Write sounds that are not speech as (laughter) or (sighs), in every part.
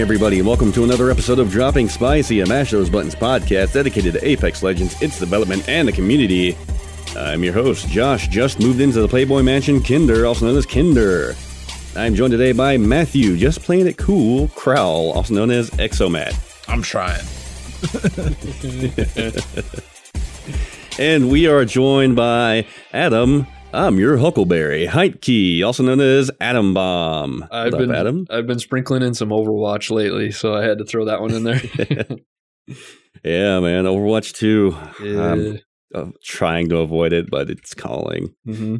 Everybody, and welcome to another episode of Dropping Spicy, a Mash Those Buttons podcast dedicated to Apex Legends, its development, and the community. I'm your host, Josh, just moved into the Playboy Mansion Kinder, also known as Kinder. I'm joined today by Matthew, just playing it cool, Crowl, also known as Exomat. I'm trying. (laughs) And we are joined by Adam. I'm your Huckleberry, Height Key, also known as Atombomb. I've what been up, Adam? I've been sprinkling in some Overwatch lately, so I had to throw that one in there. (laughs) yeah, man, Overwatch 2. yeah. I'm uh, trying to avoid it, but it's calling. hmm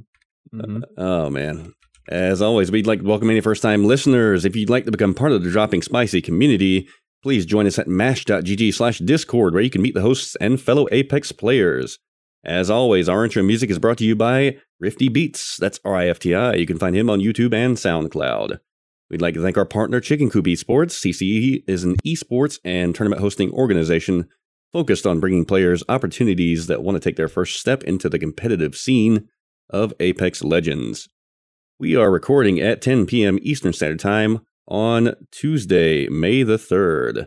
hmm Oh man. As always, we'd like to welcome any first time listeners. If you'd like to become part of the Dropping Spicy community, please join us at mash.gg slash discord where you can meet the hosts and fellow Apex players. As always, our intro music is brought to you by Rifti Beats. That's R-I-F-T-I. You can find him on YouTube and SoundCloud. We'd like to thank our partner Chicken Coop Esports. CCE is an esports and tournament hosting organization focused on bringing players opportunities that want to take their first step into the competitive scene of Apex Legends. We are recording at 10 p.m. Eastern Standard Time on Tuesday, May the 3rd.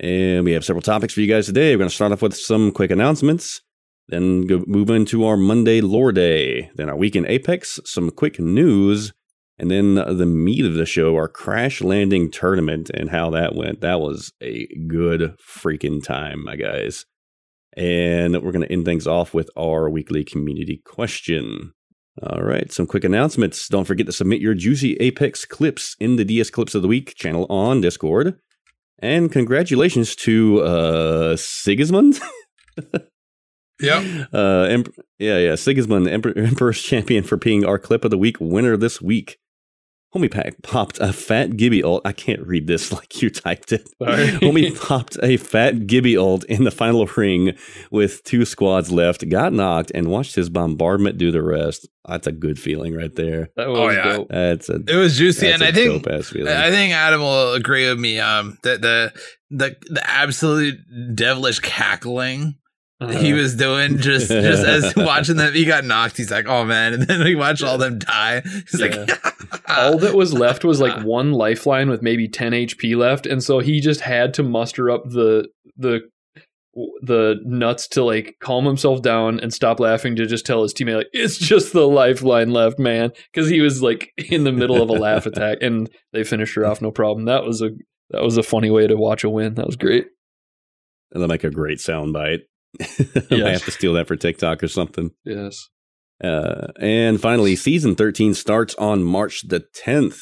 And we have several topics for you guys today. We're going to start off with some quick announcements, then go, move into our Monday lore day, then our week in Apex, some quick news, and then the meat of the show, our crash landing tournament and how that went. That was a good freaking time, my guys. And we're going to end things off with our weekly community question. All right, some quick announcements. Don't forget to submit your juicy Apex clips in the DS Clips of the Week channel on Discord. And congratulations to uh Sigismund. (laughs) Yep. Uh, Em- yeah, yeah, Sigismund, Emperor, (laughs) Emperor's Champion, for being our clip of the week winner this week. Homie Pack popped a fat Gibby ult. I can't read this (laughs) like you typed it. Sorry. (laughs) Homie popped a fat Gibby ult in the final ring with two squads left, got knocked, and watched his bombardment do the rest. That's a good feeling right there. That was Oh, yeah. dope. That's a It was juicy, and a I think. I think Adam will agree with me. Um, that the the the absolute devilish cackling he Uh, was doing just just as (laughs) watching them, he got knocked. He's like, "Oh man!" And then we watched all them die. He's like, (laughs) all that was left was like (laughs) one lifeline with maybe 10 HP left, and so he just had to muster up the the the nuts to like calm himself down and stop laughing to just tell his teammate like it's just the lifeline left man because he was like in the middle of a laugh attack and they finished her off no problem that was a that was a funny way to watch a win that was great That'll make a great soundbite. (laughs) I Yes. have to steal that for TikTok or something. yes Uh, and finally, season 13 starts on March the 10th.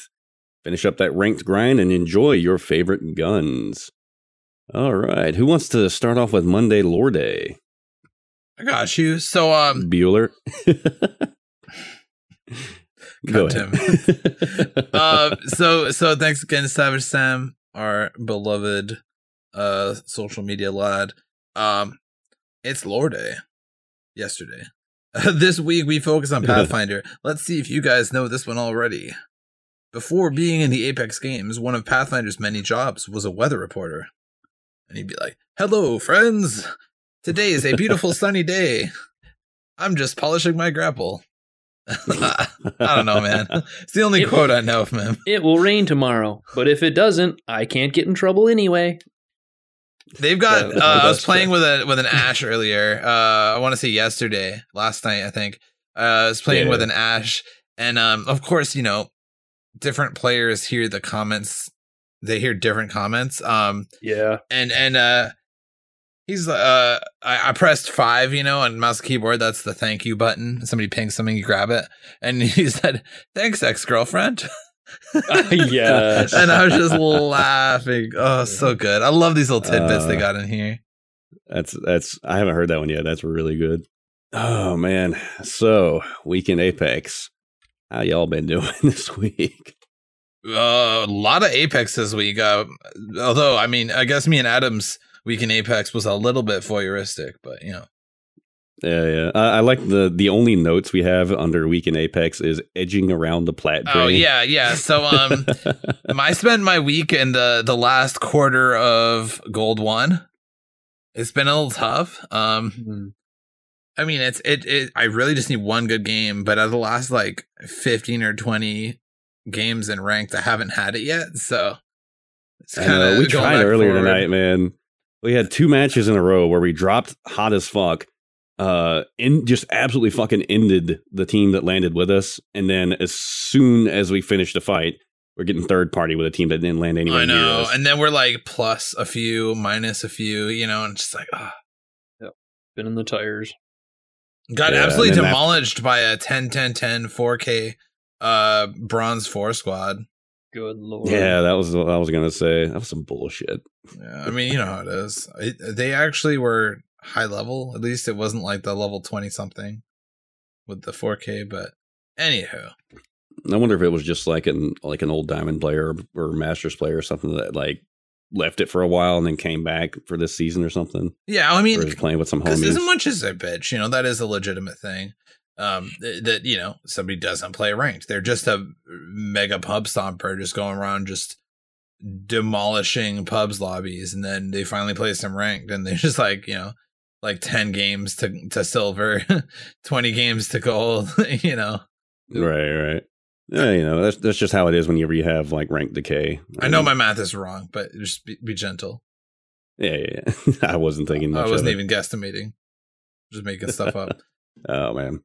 Finish up that ranked grind and enjoy your favorite guns. All right. Who wants to start off with Monday Lore Day? I got you. So um, Bueller. (laughs) Go Cut ahead. (laughs) uh, so so thanks again, Savage Sam, our beloved uh social media lad. Um, it's Lore Day. Yesterday, (laughs) this week we focus on Pathfinder. Let's see if you guys know this one already. Before being in the Apex games, one of Pathfinder's many jobs was a weather reporter, and he'd be like, "Hello, friends. Today is a beautiful (laughs) sunny day. I'm just polishing my grapple." (laughs) I don't know, man. It's the only It- quote I know from him. it will rain tomorrow but if it doesn't i can't get in trouble anyway They've got. Uh, I was playing with a with an Ash earlier. Uh, I want to say yesterday, last night, I think. Uh, I was playing Yeah. with an Ash, and um, of course, you know, different players hear the comments. They hear different comments. Um, yeah and and uh, he's uh, I, I pressed five, you know, on mouse keyboard. That's the thank you button. Somebody pings something, you grab it, and (laughs) he said, "Thanks, ex girlfriend." (laughs) yes and I was just laughing. Oh, so good. I love these little tidbits they Uh, got in here. That's that's I haven't heard that one yet. That's really good. Oh man. So weekend Apex. How y'all been (laughs) doing this week? Uh, a lot of Apex this week. Uh, although, I mean, I guess me and Adam's week in Apex was a little bit voyeuristic, but you know. Yeah, yeah. I, I like the the only notes we have under Week in Apex is edging around the plat. Oh yeah, yeah. So um, (laughs) I spent my week in the the last quarter of Gold One. It's been a little tough. Um, Mhm. I mean, it's it, it. I really just need one good game, but out of the last like fifteen or twenty games in ranked, I haven't had it yet. So it's I know. We tried earlier forward. tonight, man. We had two matches in a row where we dropped hot as fuck. Uh, in just absolutely fucking ended the team that landed with us, and then as soon as we finished the fight, we're getting third party with a team that didn't land anywhere I near know, us. and then we're like plus a few, minus a few, you know, and just like ah, Been in the tires. got Yeah, absolutely and then demolished by a 10 10 10 4K uh bronze four squad. Good lord. yeah, that was what I was gonna say. That was some bullshit. Yeah, I mean, you know how it is. It, they actually were high level. At least it wasn't like the level 20 something with the 4K, but anywho. I wonder if it was just like an like an old diamond player or masters player or something that like left it for a while and then came back for this season or something. Yeah, I mean, playing with some homies. as much as a bitch, you know, that is a legitimate thing. Um, th- that you know, somebody doesn't play ranked. They're just a mega pub stomper, just going around just demolishing pubs lobbies, and then they finally play some ranked, and they're just like, you know, like ten games to to silver, (laughs) twenty games to gold. (laughs) You know, Right, right. Yeah, you know, that's that's just how it is whenever you have like rank decay. I know mean, my math is wrong, but just be, be gentle. Yeah, yeah, yeah. (laughs) I wasn't thinking much I wasn't even guesstimating, just making stuff up. Oh man.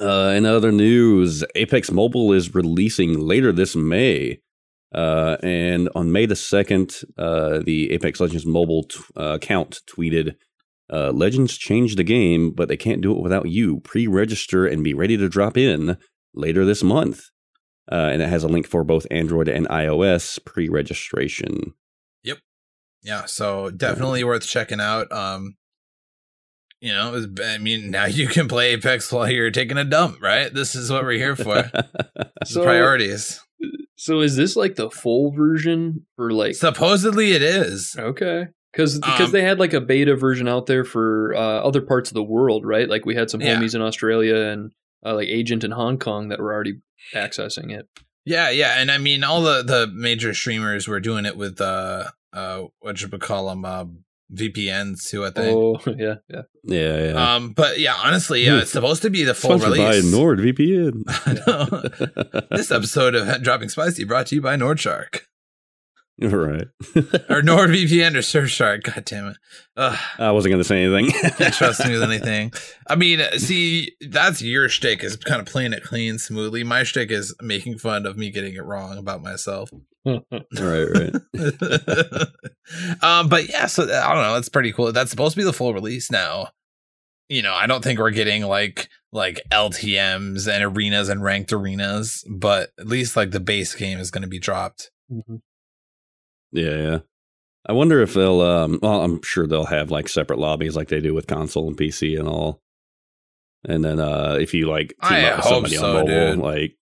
Uh, in other news, Apex Mobile is releasing later this May. Uh, and on May the 2nd, uh, the Apex Legends mobile t- uh, account tweeted uh, Legends changed the game, but they can't do it without you. Pre register and be ready to drop in later this month. Uh, and it has a link for both Android and iOS pre registration. Yep. Yeah so definitely worth checking out um you know it's- i mean now you can play apex while you're taking a dump right this is what we're here for (laughs) So- priorities So is this like the full version for like supposedly it is okay? Because because Um, they had like a beta version out there for uh, other parts of the world, right? Like we had some Yeah. homies in Australia and uh, like agent in Hong Kong that were already accessing it. yeah yeah and i mean all the the major streamers were doing it with uh uh what you would call them uh vpns too i think Oh (laughs) yeah, yeah. yeah, yeah. um but yeah honestly uh, it's supposed to be the full Sponsored by release NordVPN. (laughs) I know. (laughs) this episode of Dropping Spicy brought to you by Nordshark. Right. or (laughs) NordVPN or Surfshark. God damn it. Ugh, I wasn't going to say anything. can't trust me with (laughs) anything. I mean, see, that's your shtick is kind of playing it clean, smoothly. My shtick is making fun of me getting it wrong about myself. (laughs) right, right. um, but yeah, so I don't know. That's pretty cool. That's supposed to be the full release now. You know, I don't think we're getting like like LTMs and arenas and ranked arenas, but at least like the base game is going to be dropped. Mhm. Yeah, yeah. I wonder if they'll. Um, well, I'm sure they'll have like separate lobbies, like they do with console and PC and all. And then, uh, if you like team I up with hope somebody so, on mobile, dude. like,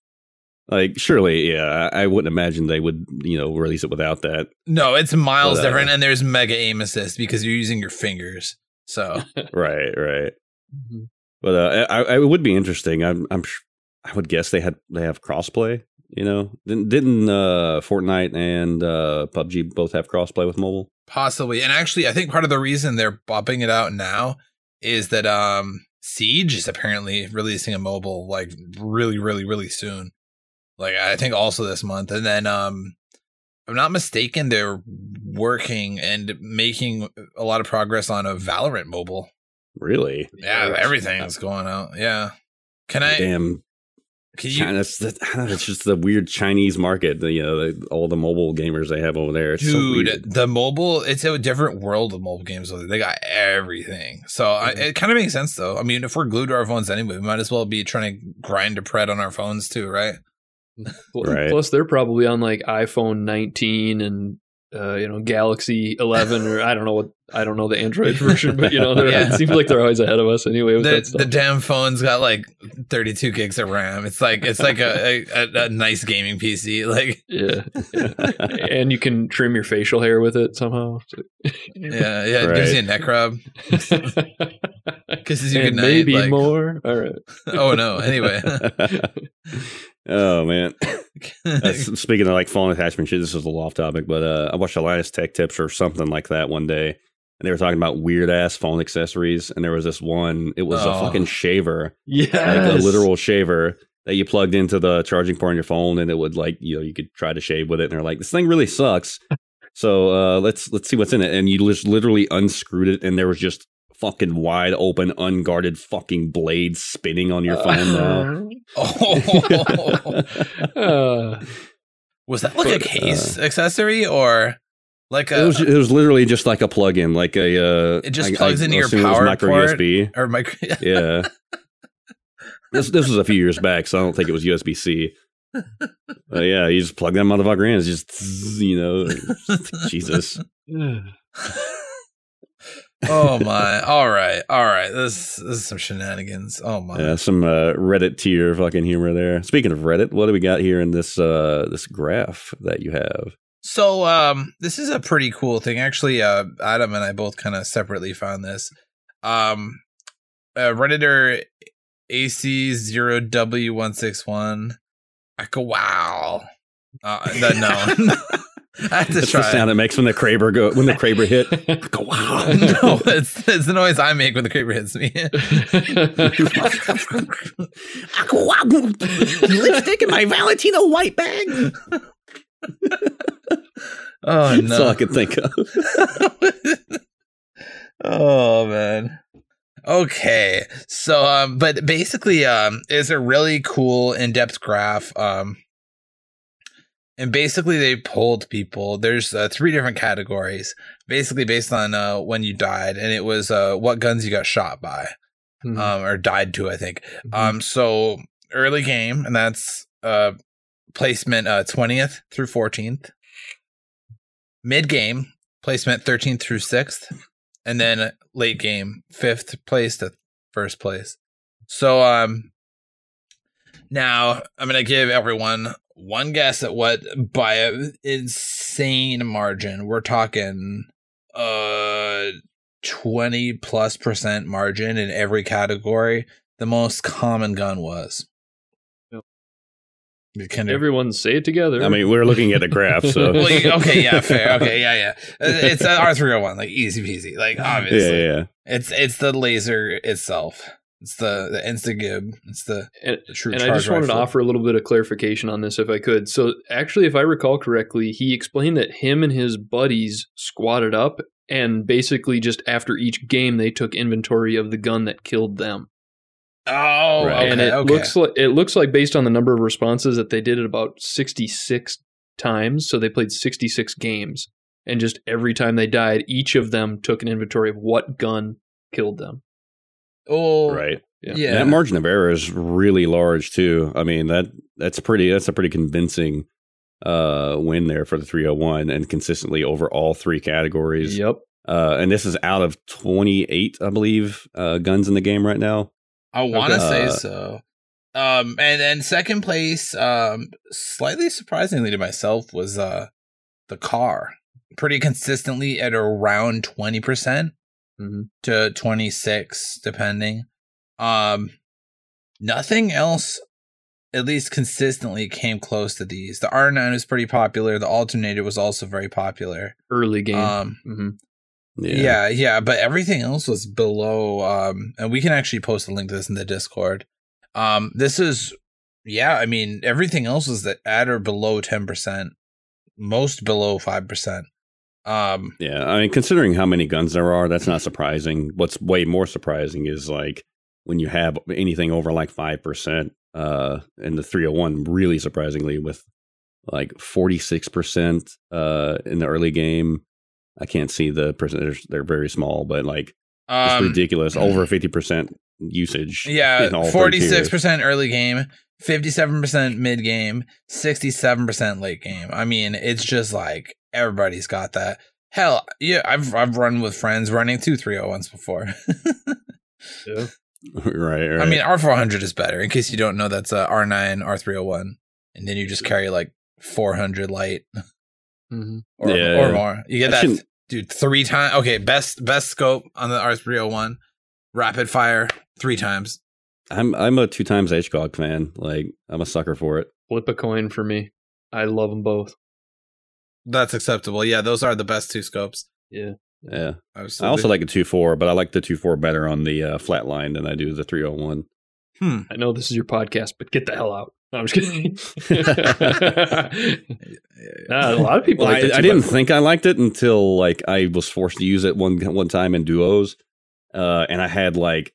like surely, yeah, I I wouldn't imagine they would, you know, release it without that. No, it's miles But, uh, different, and there's mega aim assist because you're using your fingers. So (laughs) right, right. Mhm. But uh, I, I, it would be interesting. I'm, I'm, sh- I would guess they had they have crossplay. You know, didn't didn't uh, Fortnite and uh, PUBG both have crossplay with mobile? possibly, and actually, I think part of the reason they're bopping it out now is that um Siege is apparently releasing a mobile like really, really, really soon. Like I think also this month, and then um, if I'm not mistaken, they're working and making a lot of progress on a Valorant mobile. Really? Yeah, everything's going out. Yeah. Can I? Damn Can you, China, it's, the- I don't know, it's just the weird Chinese market. The, you know, the, all the mobile gamers they have over there. It's dude weird. the mobile it's a different world of mobile games they got everything so I, mm-hmm. it kind of makes sense though i mean if we're glued to our phones anyway we might as well be trying to grind to pred on our phones too right Right. Plus, they're probably on like iPhone 19 and uh, you know, Galaxy 11 or I don't know what I don't know the Android (laughs) version, but you know, Yeah. it seems like they're always ahead of us anyway with The, that stuff. the damn phone's got like 32 gigs of RAM. It's like it's like a, a, a nice gaming PC. Like yeah, yeah. and you can trim your facial hair with it somehow. yeah, yeah, it gives you a neck rub. (laughs) Kisses you and goodnight. maybe like, more. All right. Oh no. Anyway. (laughs) oh man. Uh, (laughs) speaking of like phone attachment shit, this is a little off topic, but uh, I watched Linus Tech Tips or something like that one day, and they were talking about weird ass phone accessories, and there was this one. It was a Oh. fucking shaver, Yeah, like a literal shaver that you plugged into the charging port on your phone, and it would like you know you could try to shave with it, and they're like, this thing really sucks. (laughs) So uh, let's let's see what's in it, and you just literally unscrewed it, and there was just fucking wide open, unguarded fucking blade spinning on your phone now. (laughs) oh. Uh, Was that like a But, case accessory or like It a was, it was literally just like a plug-in, like a. Uh, It just I- plugs I into your it was power micro port? USB. or micro? Yeah. this this was a few years back, so I don't think it was USB C. (laughs) But yeah, you just plug that motherfucker in. It's just you know, (laughs) Jesus. Oh my! All right, all right. This this is some shenanigans. Oh my! Yeah, some uh, Reddit tier fucking humor there. Speaking of Reddit, what do we got here in this uh this graph that you have? So um this is a pretty cool thing. Actually, uh Adam and I both kind of separately found this. Um uh, Redditor AC0W161. I go wow. Uh that, no. (laughs) (laughs) (laughs) I have to That's try. the sound it makes when the Kraber go when the Kraber hit. (laughs) Go wow. (laughs) no, it's it's the noise I make when the Kraber hits me. Lipstick in my Valentino white bag. oh That's all I no. could think of. oh man. Okay. So um but basically um is a really cool in-depth graph um and basically they polled people there's uh, three different categories basically based on uh when you died and it was uh what guns you got shot by Mhm. um or died to I think Mhm. Um, so early game, and that's uh placement uh twentieth through fourteenth. Mid game placement thirteenth through sixth, and then late game fifth place to first place. So um, now I'm gonna give everyone one guess at what by an insane margin we're talking uh 20 plus percent margin in every category the most common gun was. Yep. You kind of- Everyone say it together. I mean, we're looking at the graph, so (laughs) well, you- okay, yeah, (laughs) fair. Okay, yeah, yeah. It's an R three hundred one, like easy peasy. Like yeah, obviously, yeah, yeah. it's it's the laser itself. It's the the Instagib. It's the, and, the true. and I just wanted to offer a little bit of clarification on this if I could. So, actually, if I recall correctly, he explained that him and his buddies squatted up and basically just after each game they took inventory of the gun that killed them. Oh, Right. okay, and it okay. looks like it looks like based on the number of responses that they did it about 66 times, so they played 66 games and just every time they died, each of them took an inventory of what gun killed them. Oh, right. Yeah. yeah. That margin of error is really large too. I mean that that's pretty that's a pretty convincing uh win there for the 301 and consistently over all three categories. Yep. Uh and this is out of 28 I believe uh guns in the game right now. I want to say uh, so. Um and then second place um slightly surprisingly to myself was uh the car pretty consistently at around 20% mm-hmm. to 26, depending. Um, nothing else, at least consistently, came close to these. The R9 was pretty popular. The alternator was also very popular. Early game. Um, mm-hmm. Yeah. yeah. yeah, but everything else was below. Um, and we can actually post a link to this in the Discord. Um, this is, yeah, I mean, everything else was at or below 10%, most below 5%. Um, Yeah, I mean, considering how many guns there are, that's not surprising. What's way more surprising is like when you have anything over like five percent, uh, in the 301, really surprisingly, with like 46 percent uh in the early game. I can't see the percentage; they're very small, but like it's um ridiculous. Over 50 percent usage. yeah, 46 percent early game, fifty seven percent mid game, sixty seven percent late game. I mean, it's just like everybody's got that. Hell, yeah, I've I've run with friends running two 301s before. (laughs) Yeah. right, right. I mean, R400 is better. In case you don't know, that's a R9 R301, and then you just carry like 400 light hmm or, Yeah. or more. You get I that, shouldn't- dude. Three times. Okay, best best scope on the R301. Rapid fire three times. I'm I'm a two times HCOG fan. Like I'm a sucker for it. Flip a coin for me. I love them both. That's acceptable. Yeah, those are the best two scopes. Yeah. Yeah. Absolutely. I also like a two four, but I like the two four better on the uh, flat line than I do the three hundred one. Hmm. I know this is your podcast, but get the hell out. No, I'm just kidding. (laughs) (laughs) Nah, a lot of people Well, like I, I didn't think I liked it until like I was forced to use it one one time in duos, uh, and I had like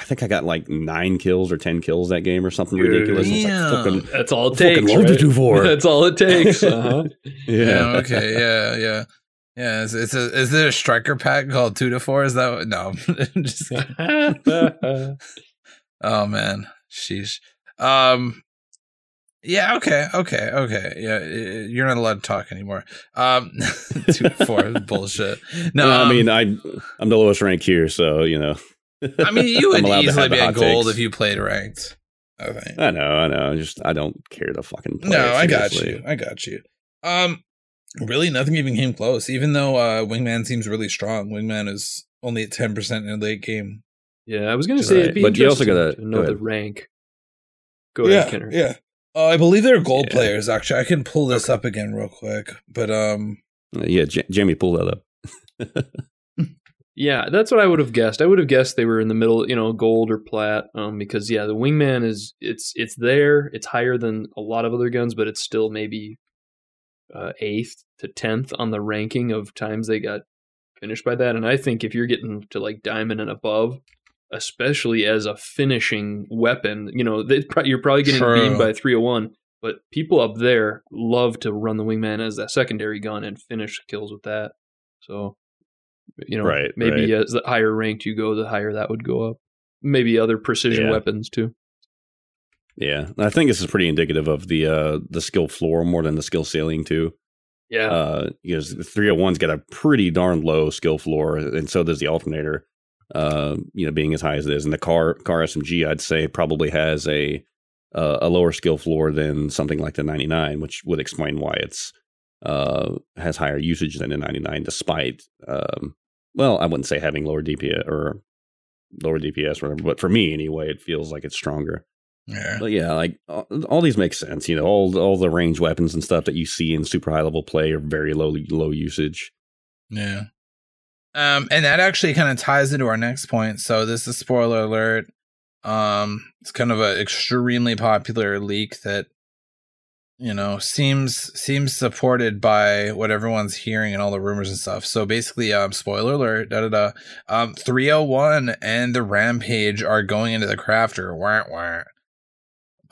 I think I got like nine kills or ten kills that game or something Dude. ridiculous. It's like, Damn. fucking- That's all it takes. love the right? 2-4. (laughs) That's all it takes. Uh-huh. (laughs) yeah. Yeah. Okay. Yeah. Yeah. Yeah. Is, it's a, is there a striker pack called two to four? Is that what, no? (laughs) just. Oh man, sheesh. Um, yeah, okay, okay, okay. Yeah, you're not allowed to talk anymore. Um, two to four bullshit. No, No, I um, mean I I'm the lowest rank here, so you know. I mean, you (laughs) would easily be at gold takes. if you played ranked. I think. I know, I know. Just I don't care to fucking play. No, it I got you. I got you. Um, really, nothing even came close. Even though uh, Wingman seems really strong, Wingman is only at ten percent in a late game. yeah, I was going to Right. say it'd be But you also gotta- to know go the rank. Go ahead, Kenner. yeah. Uh, I believe they're gold Yeah. players. Actually, I can pull this up again real quick. But um, Uh, Yeah, J- Jamie pull that up. (laughs) Yeah, that's what I would have guessed. I would have guessed they were in the middle, you know, gold or plat, um, because yeah, the wingman is it's it's there. It's higher than a lot of other guns, but it's still maybe uh, eighth to tenth on the ranking of times they got finished by that. And I think if you're getting to like diamond and above, especially as a finishing weapon, you know, pro- you're probably getting True. beamed by 301. But people up there love to run the wingman as that secondary gun and finish kills with that. So, you know, Right, maybe right. as the higher ranked you go, the higher that would go up. Maybe other precision Yeah. weapons too. Yeah, I think this is pretty indicative of the uh the skill floor more than the skill ceiling too. Yeah. Uh, because the 301's got a pretty darn low skill floor, and so does the alternator. Uh, you know, being as high as it is, and the car car SMG, I'd say probably has a uh, a lower skill floor than something like the 99, which would explain why it's uh has higher usage than the 99, despite um, well, I wouldn't say having lower DPS or lower DPS or whatever, but for me anyway, it feels like it's stronger. yeah. But yeah, like all, all these make sense. You know, all all the range weapons and stuff that you see in super high level play are very low low usage. Yeah. Um, and that actually kind of ties into our next point. So this is spoiler alert. Um, it's kind of an extremely popular leak that you know seems seems supported by what everyone's hearing and all the rumors and stuff. So basically, um, spoiler alert. Da da da. Um, three hundred one and the Rampage are going into the crafter. Wah, wah.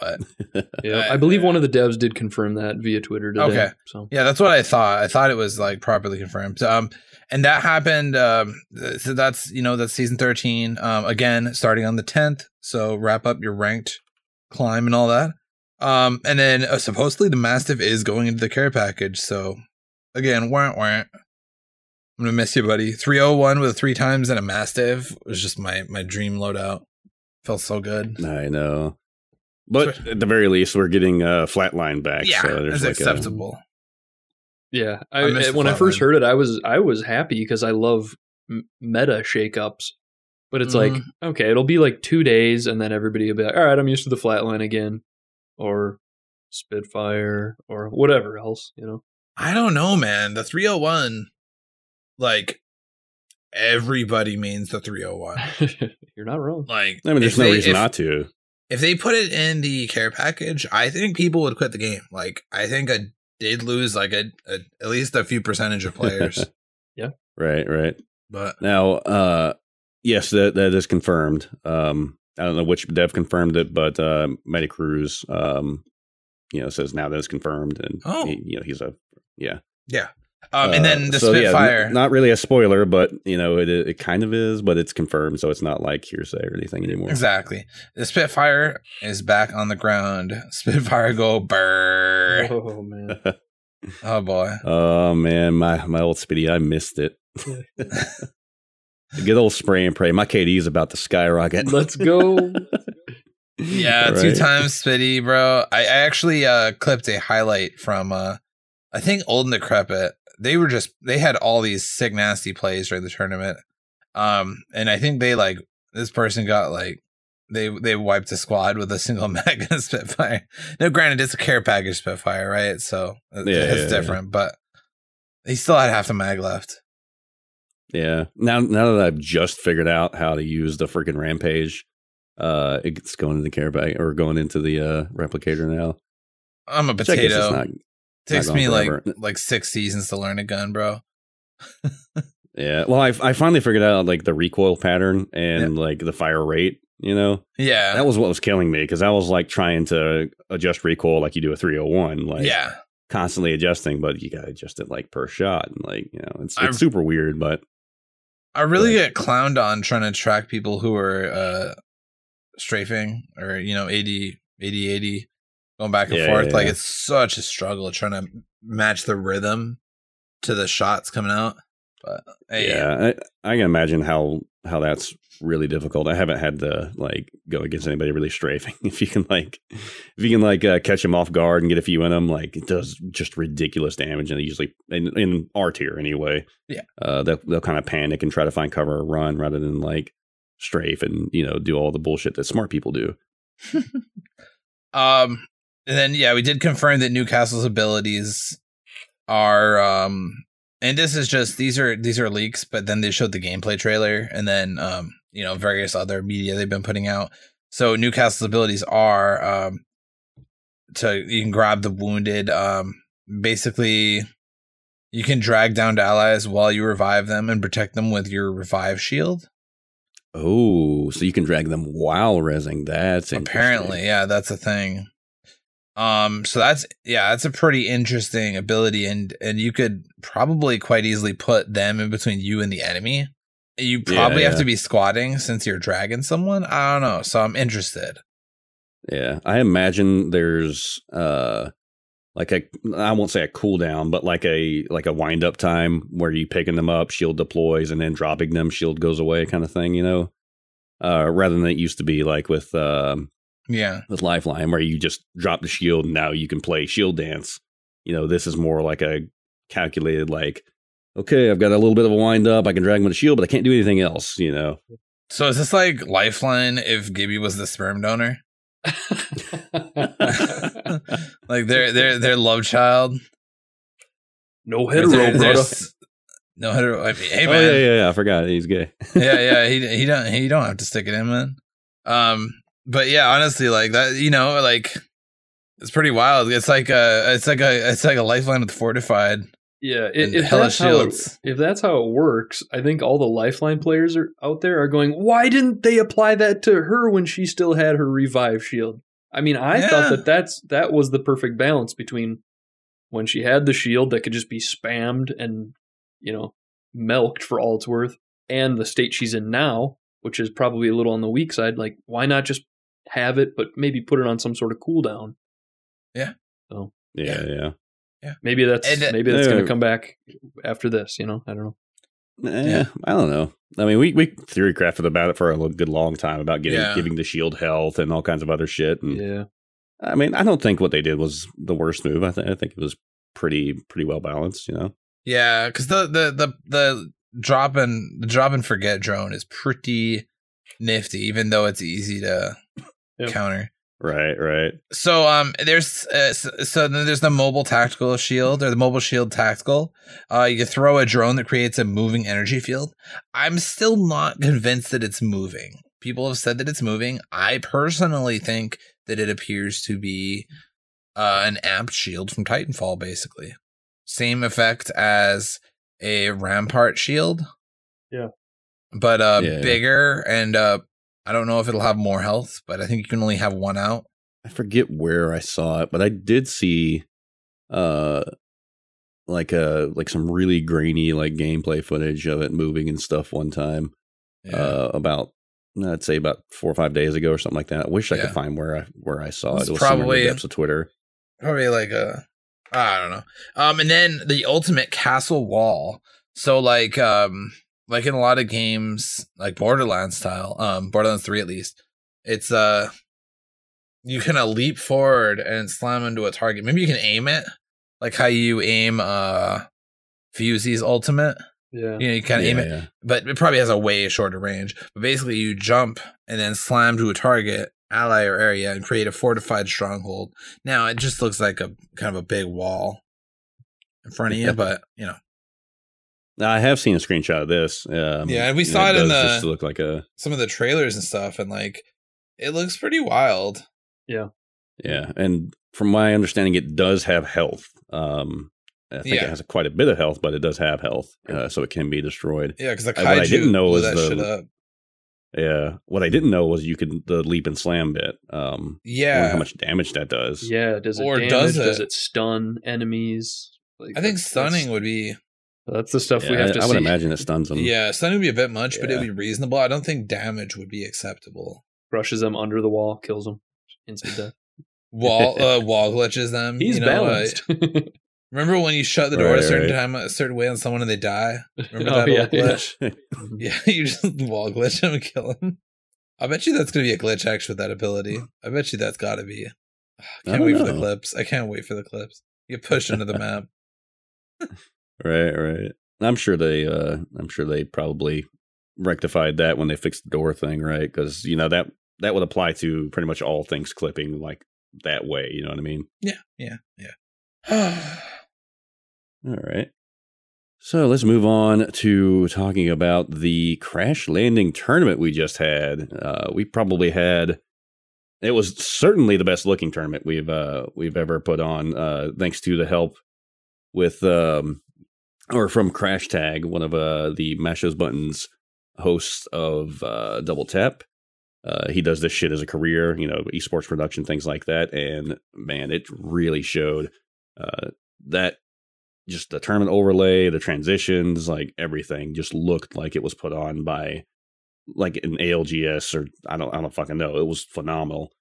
But (laughs) yeah. I believe one of the devs did confirm that via Twitter today. Okay. So Yeah, that's what I thought. I thought it was like properly confirmed. Um, and that happened. Um, so that's you know that's season thirteen. Um, again starting on the tenth. So wrap up your ranked climb and all that. Um, and then uh, supposedly the mastiff is going into the care package. So again, wah, wah. I'm gonna miss you, buddy. Three oh one with three times and a mastiff was just my my dream loadout. Felt so good. I know, but at the very least, we're getting a uh, flatline back. Yeah, so there's it's like a- acceptable. yeah, I I, when I first flatline. heard it, I was I was happy because I love m- meta shakeups. But it's like Mm-hmm. okay, it'll be like two days, and then everybody will be like, "All right, I'm used to the flatline again," or Spitfire, or whatever else. You know, I don't know, man. The 301, like everybody means the 301. (laughs) you're not wrong. Like, I mean, there's no they- reason if, not to. If they put it in the care package, I think people would quit the game. Like, I think I did lose like a, a at least a few percentage of players. (laughs) Yeah. Right, right. but Now, uh, yes, that that is confirmed. Um, I don't know which dev confirmed it, but uh, Cruz, um, you know, says now that it's confirmed, and Oh. he, you know, he's a yeah. yeah. Um, and Uh, then the so, yeah, n- Spitfire. not really a spoiler, but you know, it it kind of is, but it's confirmed, so it's not like hearsay or anything anymore. Exactly. The Spitfire is back on the ground. (laughs) Spitfire go burr. Oh man, (laughs) Oh boy. Oh man, my my old Speedy, I missed it. (laughs) Good old spray and pray. My KD is about to skyrocket. (laughs) Let's go. Yeah, Right. two times Spitty, bro. I, I actually uh clipped a highlight from uh I think Old and Decrepit. They were just they had all these sick nasty plays during the tournament. Um and I think they like this person got like they they wiped a squad with a single (laughs) mag and a Spitfire. No, granted it's a care package Spitfire, right? So it- Yeah, it's yeah, yeah. different, but he still had half the mag left. Yeah. Now now that I've just figured out how to use the freaking rampage, uh it's going into the care bag or going into the uh replicator now. I'm a Which potato. not Takes me like like six seasons to learn a gun, bro. (laughs) yeah. Well I I finally figured out like the recoil pattern and like the fire rate, you know. Yeah. That was what was killing me because I was like trying to adjust recoil like you do a 301, like yeah. constantly adjusting, but you gotta adjust it like per shot. And like, you know, it's it's super weird, but I really get clowned on trying to track people who are uh strafing or you know 80 80 80 going back and Yeah, forth. yeah, like yeah. it's such a struggle trying to match the rhythm to the shots coming out. But hey, yeah, I, I can imagine how how that's really difficult. I haven't had to like go against anybody really strafing. (laughs) If you can like, if you can like uh, catch them off guard and get a few in them, like it does just ridiculous damage. And they usually in, in our tier anyway. Yeah. uh, they'll they'll kind of panic and try to find cover or run rather than like strafe and you know do all the bullshit that smart people do. (laughs) um and then yeah we did confirm that newcastle's abilities are um and this is just these are these are leaks but then they showed the gameplay trailer and then um you know various other media they've been putting out. So newcastle's abilities are um to you can grab the wounded um basically you can drag down to allies while you revive them and protect them with your revive shield. Oh, so you can drag them while resing. That's apparently yeah that's a thing. Um so that's yeah that's a pretty interesting ability and and you could probably quite easily put them in between you and the enemy you Yeah, probably have yeah. to be squatting since you're dragging someone i don't know so i'm interested Yeah, I imagine there's uh like a I won't say a cooldown, but like a like a wind up time where you picking them up, shield deploys, and then dropping them, shield goes away, kind of thing, you know. Uh, rather than it used to be like with um yeah with Lifeline, where you just drop the shield and now you can play shield dance. You know, this is more like a calculated like, okay, I've got a little bit of a wind up, I can drag him with a shield, but I can't do anything else. You know. so is this like lifeline if gibby was the sperm donor (laughs) like their their their love child no There- hetero, brother. there's- no hetero I mean, hey oh yeah, yeah, yeah. I forgot he's gay. yeah, yeah. (laughs) He he don't he don't have to stick it in, man. Um, but yeah, honestly, like that, you know, like it's pretty wild. It's like a it's like a it's like a lifeline with fortified Yeah, and if, if hella that's how it, if that's how it works, I think all the lifeline players are out there are going, "Why didn't they apply that to her when she still had her revive shield?" I mean, I Yeah. thought that that's that was the perfect balance between when she had the shield that could just be spammed and you know milked for all it's worth, and the state she's in now, which is probably a little on the weak side. Like, why not just have it, but maybe put it on some sort of cooldown? Yeah, Yeah. yeah. Maybe that's And, uh, maybe that's going to come back after this. You know, I don't know. Eh, Yeah. I don't know. I mean, we we theory crafted about it for a good long time about getting Yeah. giving the shield health and all kinds of other shit. And Yeah. I mean, I don't think what they did was the worst move. I think I think it was pretty pretty well balanced. You know. Yeah, because the the the the drop and the drop and forget drone is pretty nifty, even though it's easy to Yep. counter. Right. Right. So um, there's uh, so, so then there's the mobile tactical shield or the mobile shield tactical. Uh, you throw a drone that creates a moving energy field. I'm still not convinced that it's moving. People have said that it's moving. I personally think that it appears to be uh, an amped shield from Titanfall, basically. Same effect as a rampart shield. Yeah. But uh, Yeah. bigger and uh, I don't know if it'll have more health, but I think you can only have one out. I forget where I saw it, but I did see, uh, like a like some really grainy like gameplay footage of it moving and stuff one time. Uh, about I'd say about four or five days ago or something like that. I wish I Yeah. could find where I where I saw It's it. It was somewhere in probably- the depths of Twitter. probably like a I don't know. Um, and then the ultimate castle wall. So like um like in a lot of games, like Borderlands style, um, Borderlands three at least, it's uh you kind of leap forward and slam into a target. Maybe you can aim it, like how you aim uh Fusey's ultimate. Yeah. You know, you kind of yeah, aim it, yeah. but it probably has a way shorter range. But basically, you jump and then slam to a target, ally or area, and create a fortified stronghold. Now it just looks like a kind of a big wall in front of you, but you know, I have seen a screenshot of this. Um, Yeah, and we saw it in does the- just look like a some of the trailers and stuff, and like it looks pretty wild. yeah. Yeah, and from my understanding, it does have health. Um, I think Yeah. it has quite a bit of health, but it does have health, uh, so it can be destroyed. Yeah, because the Uh, what I kaiju didn't know was that the- shit up. Yeah. What I didn't know was you could the leap and slam bit. Um, Yeah, how much damage that does. Yeah. Does it Or damage? does Does it- it, stun enemies? Like, I think stunning would be That's, that's the stuff we Yeah, have to I, I see. would imagine it stuns them. yeah, stunning would be a bit much, but it Yeah. would be reasonable. I don't think damage would be acceptable. Crushes them under the wall, kills them, instant death. Wall (laughs) uh, wall glitches them. He's you know, uh, balanced. (laughs) remember when you shut the door Right, a certain right. time a certain way on someone and they die? Remember (laughs) Oh, that yeah, old yeah. glitch? Yeah, you just wall glitch him and kill him. I bet you that's gonna be a glitch actually with that ability. I bet you that's gotta be. I I can't don't wait for the clips. I can't wait for the clips. You get pushed into the map. Right, right. I'm sure they uh I'm sure they probably rectified that when they fixed the door thing, right? Cuz you know that that would apply to pretty much all things clipping like that way, you know what I mean? Yeah, yeah, yeah. (sighs) All right. So let's move on to talking about the crash landing tournament we just had. Uh, we probably had it was certainly the best looking tournament we've uh, we've ever put on, uh, thanks to the help with um, or from Crashtag, one of uh, the Mash Those Buttons hosts of uh, Double Tap. Uh, he does this shit as a career, you know, esports production, things like that. And man, it really showed uh, that just the tournament overlay, the transitions, like everything just looked like it was put on by like an ALGS or I don't I don't fucking know. It was phenomenal.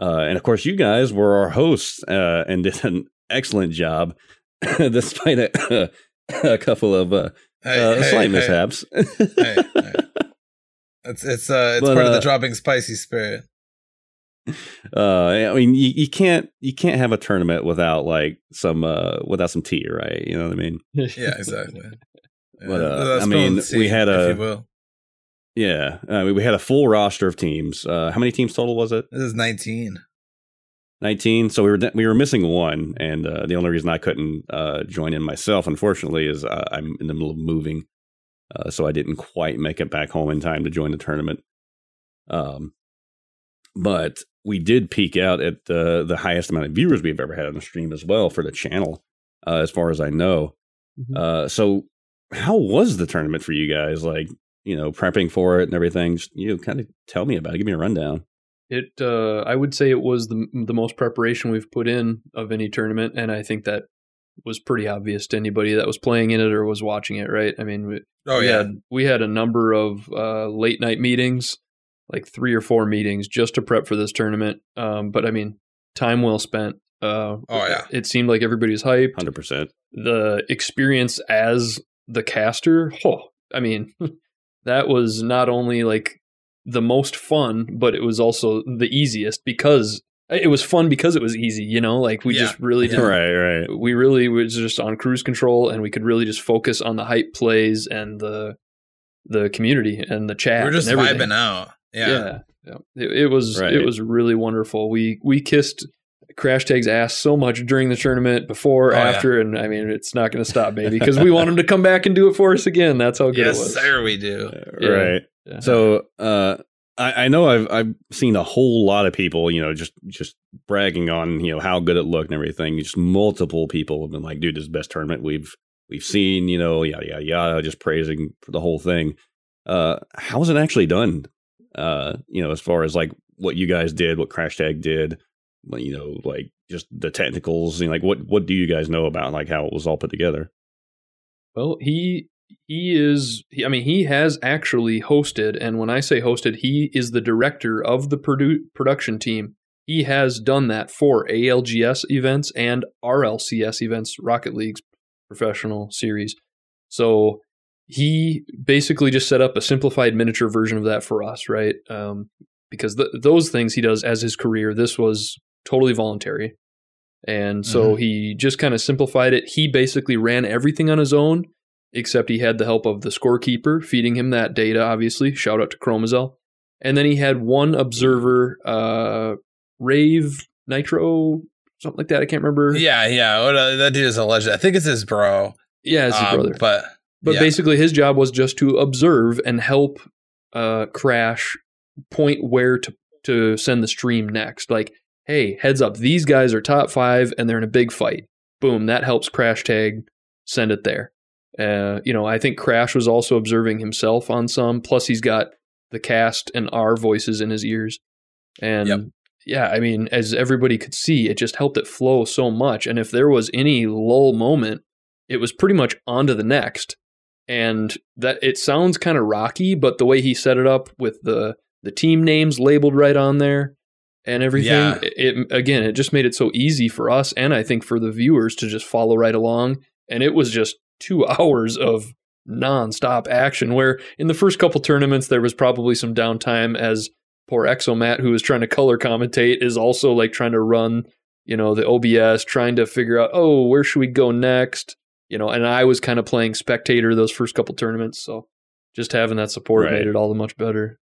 Uh, and of course, you guys were our hosts uh, and did an excellent job, (coughs) despite a, (laughs) a couple of uh, Hey, uh, hey, slight hey, mishaps. It's it's uh it's But, part of the uh, dropping spicy spirit. (laughs) uh, I mean, you, you can't you can't have a tournament without like some uh, without some tea, right? You know what I mean? Yeah, (laughs) exactly. Yeah, But, uh, I mean, tea, we had a-. Yeah, I mean, we had a full roster of teams. Uh, how many teams total was it? This is nineteen. 19 so we were we were missing one and uh, the only reason i couldn't uh, join in myself unfortunately is uh, i'm in the middle of moving uh, so i didn't quite make it back home in time to join the tournament. Um, but we did peak out at the the highest amount of viewers we've ever had on the stream as well for the channel uh, as far as i know. Mhm. uh, so how was the tournament for you guys? Like you know prepping for it and everything Just, you know kind of tell me about it give me a rundown It, uh, I would say it was the the most preparation we've put in of any tournament, and I think that was pretty obvious to anybody that was playing in it or was watching it. Right? I mean, we, Oh we yeah. had we had a number of uh, late night meetings, like three or four meetings, just to prep for this tournament. Um, but I mean, time well spent. Uh, Oh, yeah. It seemed like everybody was hyped. 100% The experience as the caster, oh, I mean, (laughs) that was not only like the most fun, but it was also the easiest because it was fun because it was easy. You know, like we Yeah. just really (laughs) didn't right right we really was just on cruise control and we could really just focus on the hype plays and the the community and the chat. We're just and vibing out. Yeah. Yeah. yeah. It, it was Right. it was really wonderful. We we kissed Crashtag's ass so much during the tournament, before, Oh, yeah. after, and I mean it's not going to stop, baby, because we want him to come back and do it for us again. That's how good Yes, it was. sir, we do. Yeah. right Yeah. So uh, I, I know I've I've seen a whole lot of people, you know, just just bragging on you know how good it looked and everything. Just multiple people have been like, "Dude, this is the best tournament we've we've seen." You know, yada yada yada, just praising for the whole thing. Uh, how was it actually done? Uh, you know, as far as like what you guys did, what Crashtag did, you know, like just the technicals. You know, like what what do you guys know about like how it was all put together? Well, he he is. I mean, he has actually hosted, and when I say hosted, he is the director of the produ- production team he has done that for ALGS events and RLCS events, Rocket League's professional series. So he basically just set up a simplified miniature version of that for us, right? Um, because th- those things he does as his career, this was totally voluntary. And so Mhm. he just kind of simplified it. He basically ran everything on his own, except he had the help of the scorekeeper feeding him that data, obviously. Shout out to Chromazel. And then he had one observer, uh, Rave Nitro, something like that. I can't remember. Yeah, yeah. What, uh, that dude is a legend. I think it's his bro. Yeah, it's his Um, brother. But But yeah. basically, his job was just to observe and help uh, Crash point where to to send the stream next. Like, hey, heads up, these guys are top five and they're in a big fight. Boom, that helps Crashtag send it there. Uh, you know, I think Crash was also observing himself on some. Plus, he's got the cast and our voices in his ears, and Yep. yeah, I mean, as everybody could see, it just helped it flow so much. And if there was any lull moment, it was pretty much on to the next and that it sounds kind of rocky but the way he set it up with the the team names labeled right on there and everything Yeah. it, it again it just made it so easy for us and i think for the viewers to just follow right along and it was just two (laughs) hours of non-stop action where in the first couple tournaments there was probably some downtime as poor exomat who was trying to color commentate is also like trying to run you know the obs trying to figure out oh where should we go next you know, and I was kind of playing spectator those first couple tournaments, so just having that support Right. made it all the much better.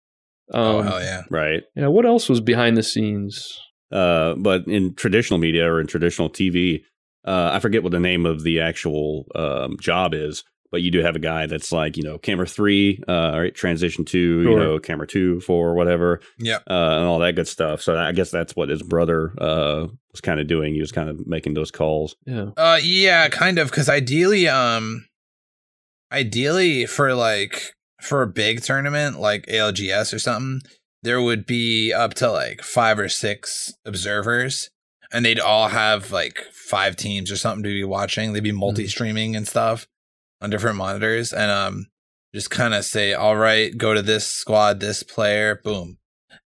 oh Um, hell yeah. right. yeah, what else was behind the scenes? Uh, but in traditional media or in traditional TV, uh, I forget what the name of the actual um, job is, but you do have a guy that's like, you know, camera three, uh, all right, transition to, you know, camera two, four, whatever, Yep. uh, and all that good stuff. So I guess that's what his brother uh, was kind of doing. He was kind of making those calls. Yeah, Uh yeah, kind of cuz ideally um ideally for like for a big tournament like ALGS or something, there would be up to like 5 or 6 observers and they'd all have like five teams or something to be watching. They'd be multi-streaming and stuff on different monitors and um just kind of say, "All right, go to this squad, this player, boom."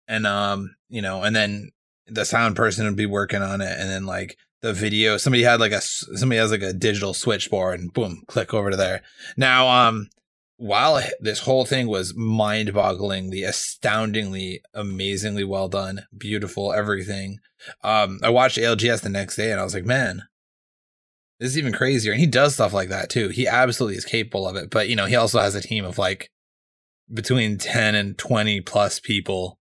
And um, you know, and then the sound person would be working on it and then like the video somebody had like a somebody has like a digital switchboard and boom click over to there now um while this whole thing was mind-bogglingly astoundingly amazingly well done beautiful everything um i watched algs the next day and i was like man this is even crazier and he does stuff like that too he absolutely is capable of it but you know he also has a team of like between 10 and 20 plus people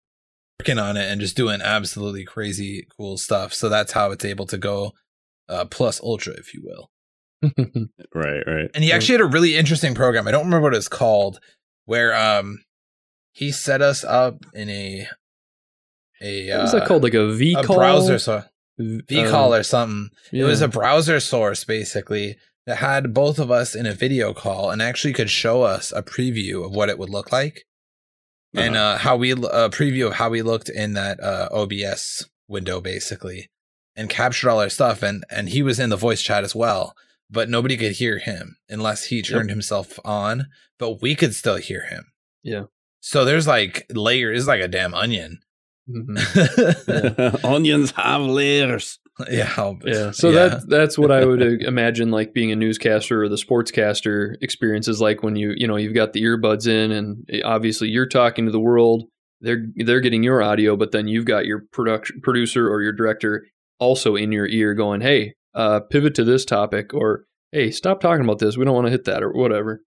working on it and just doing absolutely crazy cool stuff. So that's how it's able to go uh, plus ultra, if you will. (laughs) Right, right. And he actually had a really interesting program. I don't remember what it's called, where um he set us up in a a what was uh, that called? Like a V a call, browser so V call or something. It was a browser source basically that had both of us in a video call and actually could show us a preview of what it would look like and Uh-huh. uh, how we a preview of how we looked in that uh, OBS window basically and captured all our stuff and and he was in the voice chat as well but nobody could hear him unless he turned himself on but we could still hear him Yeah. so there's like layers it's like a damn onion (laughs) Mhm. Onions have layers. yeah I'll- Yeah, so that that's what I would uh, imagine like being a newscaster or the sportscaster experience is like when you you know you've got the earbuds in and eh, obviously you're talking to the world. They're they're getting your audio, but then you've got your production producer or your director also in your ear going, "Hey, uh, pivot to this topic," or "Hey, stop talking about this. We don't want to hit that," or whatever.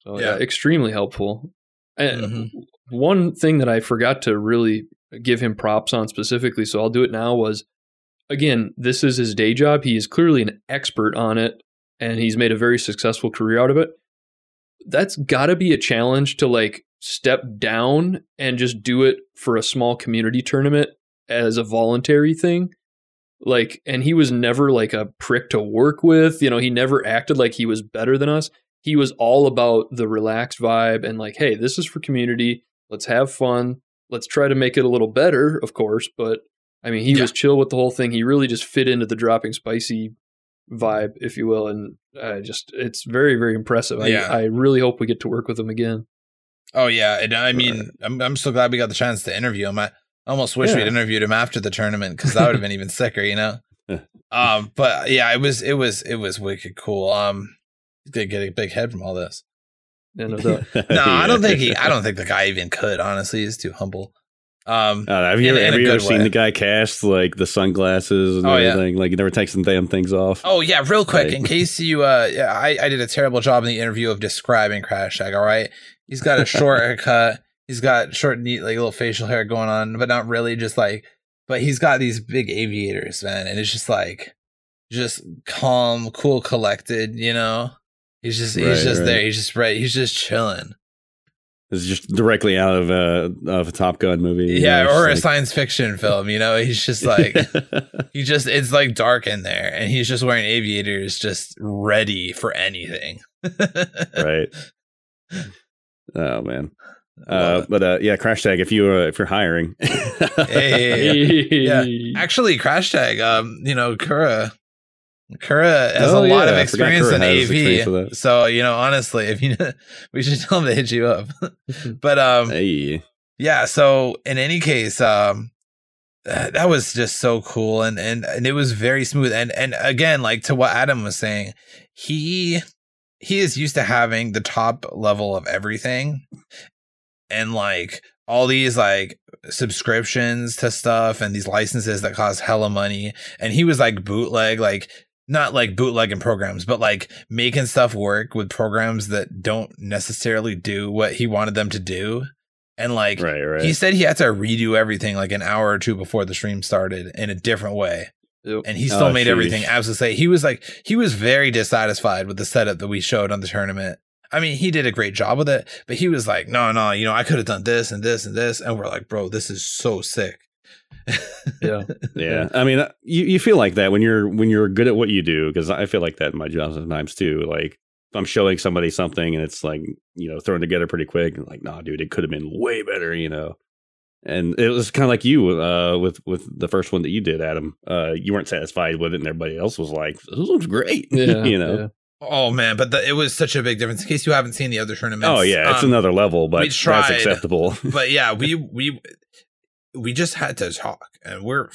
So yeah, Yeah. extremely helpful. And Mhm. one thing that I forgot to really give him props on specifically, so I'll do it now, was again, this is his day job. He is clearly an expert on it and he's made a very successful career out of it. That's got to be a challenge to like step down and just do it for a small community tournament as a voluntary thing. Like, and he was never like a prick to work with. You know, he never acted like he was better than us. He was all about the relaxed vibe and like, hey, this is for community. Let's have fun. Let's try to make it a little better, of course. But I mean, he Yeah. was chill with the whole thing. He really just fit into the dropping spicy vibe, if you will. And I just, it's very, very impressive. Yeah. I, I really hope we get to work with him again. Oh yeah, and I mean, I'm I'm so glad we got the chance to interview him. I almost wish Yeah. we'd interviewed him after the tournament because that would have been even sicker, you know. Um, but yeah, it was it was it was wicked cool. Um, gonna get a big head from all this. Yeah, no. (laughs) No, I don't think he. I don't think the guy even could. Honestly, he's too humble. Um, Uh, have you, In- in have you ever seen the guy cast like the sunglasses and Oh, yeah. everything? Like he never takes the damn things off. Oh yeah, real quick, Right. in case you, uh, yeah, I, I did a terrible job in the interview of describing Crashtag. All right, he's got a (laughs) short haircut. He's got short, neat, like little facial hair going on, but not really. Just like, but he's got these big aviators, man, and it's just like, just calm, cool, collected. You know, he's just, he's Right, just right. there. He's just right. He's just chilling. It's just directly out of uh, of a Top Gun movie. Yeah, know, or a like- science fiction film. You know, he's just (laughs) like. He just it's like dark in there, and he's just wearing aviators, just ready for anything. (laughs) right. Oh man. I love Uh, but uh, yeah, Crashtag. If you uh, if you're hiring, (laughs) Hey, Yeah. Actually, Crashtag, um, you know, Kura, Kura has Oh, a lot yeah, of experience in has experience AV. So you know, honestly, if you (laughs) we should tell him to hit you up. (laughs) but um, hey, yeah. So in any case, um, that was just so cool, and and and it was very smooth. And and again, like to what Adam was saying, he he is used to having the top level of everything, and like all these like subscriptions to stuff and these licenses that cost hella money. And he was like bootleg, like not like bootlegging programs, but like making stuff work with programs that don't necessarily do what he wanted them to do. And like right, right. he said he had to redo everything like an hour or two before the stream started in a different way. Yep. And he oh, still Oh, made everything absolutely. He was like, he was very dissatisfied with the setup that we showed on the tournament. I mean, he did a great job with it, but he was like, no, no, you know, I could have done this and this and this. And we're like, bro, this is so sick. Yeah. (laughs) yeah, I mean, uh, you, you feel like that when you're when you're good at what you do because I feel like that in my job sometimes too. Like if I'm showing somebody something and it's like you know thrown together pretty quick, and like, nah, dude, it could have been way better, you know. And it was kind of like you uh, with with the first one that you did, Adam. Uh, you weren't satisfied with it, and everybody else was like, "This one's great," (laughs) Yeah. you know. Yeah. Oh man, but the, it was such a big difference. In case you haven't seen the other tournaments, Oh yeah, it's um, another level, but we that's tried. acceptable. (laughs) but yeah, we we we just had to talk, and we're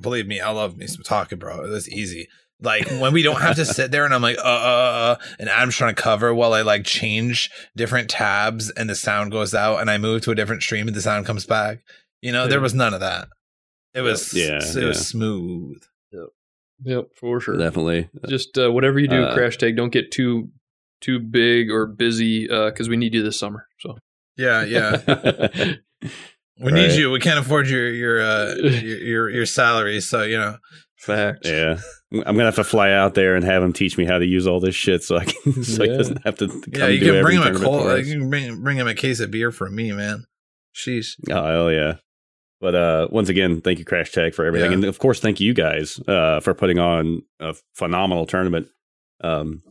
believe me, I love me some talking, bro. That's easy. Like when we don't have to sit there, and I'm like, uh, uh, uh, uh, and Adam's trying to cover while I like change different tabs, and the sound goes out, and I move to a different stream, and the sound comes back. You know, there was none of that. It was Yeah, it yeah. was smooth. Yep, for sure. Definitely. Just uh, whatever you do, Uh, Crashtag. Don't get too too big or busy because we need you this summer. So Yeah, yeah. yeah. (laughs) We need Right. you. We can't afford your your uh (laughs) your your, your salary, so you know. facts. Yeah. I'm gonna have to fly out there and have him teach me how to use all this shit, so I can, (laughs) so he doesn't have to. Come Yeah, you do can bring him a cold. for you can bring bring him a case of beer for me, man. Sheesh. Oh hell yeah! But uh, once again, thank you, Crashtag, for everything, Yeah. and of course, thank you guys uh, for putting on a phenomenal tournament. Um,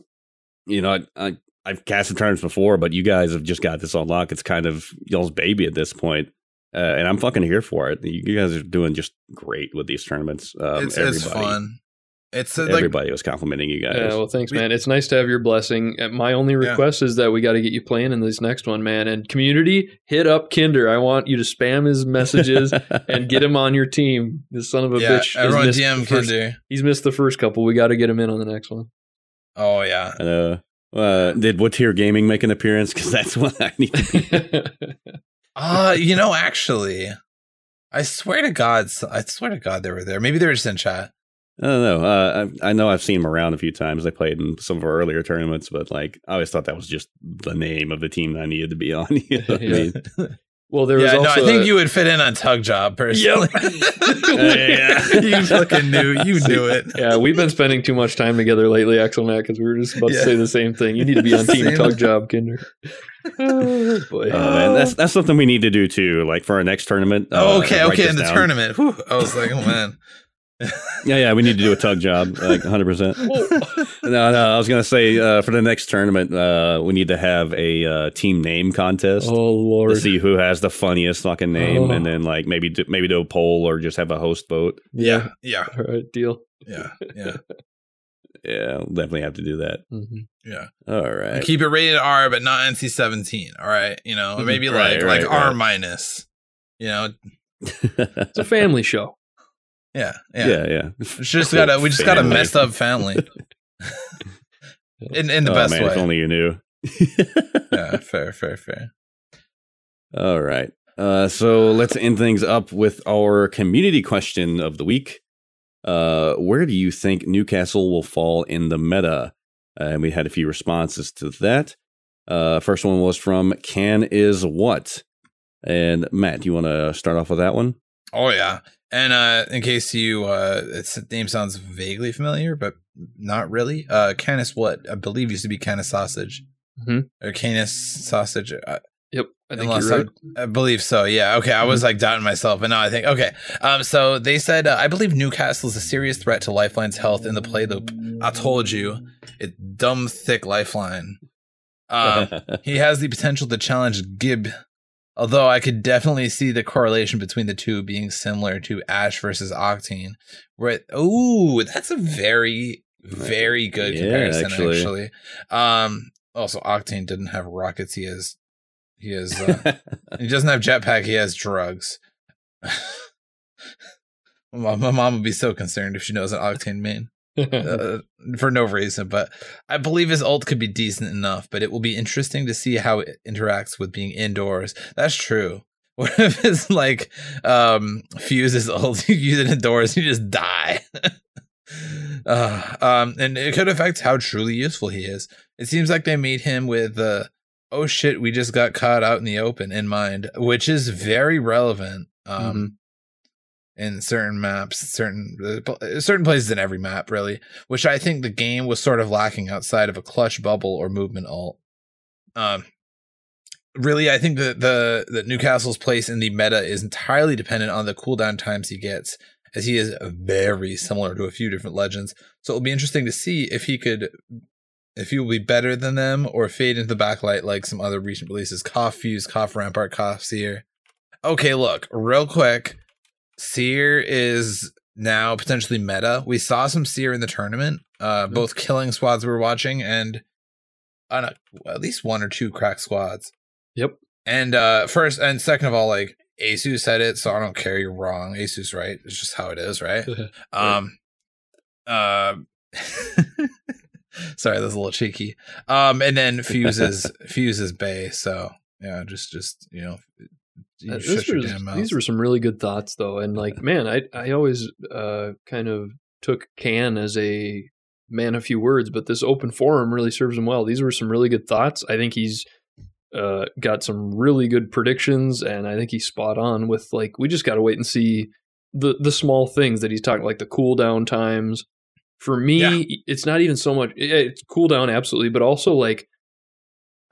you know, I, I I've casted tournaments before, but you guys have just got this on lock. It's kind of y'all's baby at this point. Uh, and I'm fucking here for it. You, you guys are doing just great with these tournaments. Um, it's it's everybody- fun. It's uh, like Everybody was complimenting you guys. Yeah, well, thanks, man. It's nice to have your blessing. Uh, My only Yeah. request is that we got to get you playing in this next one, man. And community, hit up Kinder. I want you to spam his messages (laughs) and get him on your team. This son of a yeah, bitch. everyone missed DM first- Kinder. He's missed the first couple. We got to get him in on the next one. Oh yeah. And, uh, uh, did What Tier Gaming make an appearance? Because that's what I need to be. (laughs) Uh, you know, actually, I swear to God, I swear to God, they were there. Maybe they were just in chat. I don't know. Uh, I, I know I've seen them around a few times. I played in some of our earlier tournaments, but like I always thought that was just the name of the team that I needed to be on. (laughs) You know what I Yeah. mean? (laughs) well, there was yeah, no, I think a- you would fit in on Tug Job personally. (laughs) Yeah. you fucking knew. You knew it. Yeah, we've been spending too much time together lately, Axel Matt, because we were just about Yeah. to say the same thing. You need to be on Team Same. Tug Job, Kinder. Oh, boy. Oh man, that's that's something we need to do too. Like for our next tournament. Oh, uh, okay, write okay. this In the down. tournament, Whew, I was like, oh man. Yeah, yeah, we need to do a tug job, like 100. percent. (laughs) No, no, I was gonna say uh, for the next tournament, uh, we need to have a uh, team name contest. oh, lord, to see who has the funniest fucking name, Oh. and then like maybe do, maybe do a poll or just have a host vote. Yeah, yeah, All right, deal. yeah, yeah, (laughs) Yeah, we'll definitely have to do that. Mhm. yeah. All right. Keep it rated R, but not NC seventeen. All right, you know, maybe Right, like right, like R minus. You know, (laughs) It's a family show. Yeah, yeah. yeah, yeah. It's just got a we just got a messed up family. (laughs) (laughs) in in the oh, best man, way. If only you knew. yeah, (laughs) fair, fair, fair. All right. Uh, so let's end things up with our community question of the week. Uh, where do you think Newcastle will fall in the meta? Uh, and we had a few responses to that. Uh, first one was from Can is what? And Matt, do you want to start off with that one? Oh yeah. And uh in case you uh its name sounds vaguely familiar, but not really. Uh Canis what I believe used to be Canis sausage. Mhm. Or Canis sausage. Uh, Yep, I think you're right. I, I believe so. Yeah. Okay. I was like doubting myself, but now I think okay. Um. So they said uh, I believe Newcastle is a serious threat to Lifeline's health in the play loop. I told you, it dumb thick Lifeline. Um. (laughs) he has the potential to challenge Gib, although I could definitely see the correlation between the two being similar to Ash versus Octane. Right? Oh, that's a very, very good Yeah, comparison. actually. Actually. um. Also, Octane didn't have rockets. He has, he has, uh, (laughs) he doesn't have jetpack. He has drugs. (laughs) my, my mom would be so concerned if she knows an Octane main uh, (laughs) for no reason. But I believe his ult could be decent enough. But it will be interesting to see how it interacts with being indoors. That's true. (laughs) What if it's like um, fuses ult? (laughs) You use it indoors, you just die. uh, um, and it could affect how truly useful he is. It seems like they made him with the oh shit, we just got caught out in the open in mind, which is very relevant. Um, in certain maps, certain uh, certain places in every map, really, which I think the game was sort of lacking outside of a clutch bubble or movement ult. Um, really, I think that the that Newcastle's place in the meta is entirely dependent on the cooldown times he gets, as he is very similar to a few different legends. So it'll be interesting to see if he could. If he will be better than them or fade into the backlight like some other recent releases, Cough Fuse, Cough Rampart, Cough Seer. Okay, look, real quick. Seer is now potentially meta. We saw some Seer in the tournament, uh, Mhm. both killing squads we were watching and on a, at least one or two crack squads. Yep. And uh, first and second of all, like Asus said it, so I don't care. You're wrong. Asus right. It's just how it is, right? (laughs) Um, uh, (laughs) sorry, that's a little cheeky. Um, and then fuses (laughs) fuses Bay. So yeah, just just you know, you Uh, shut your was- damn mouth. these were some really good thoughts, though, and like, (laughs) man, I I always uh, kind of took Can as a man of few words, but this open forum really serves him well. These were some really good thoughts. I think he's uh, got some really good predictions, and I think he's spot on with like we just got to wait and see the the small things that he's talking like the cooldown times. For me, Yeah. it's not even so much yeah, it's cooldown absolutely, but also like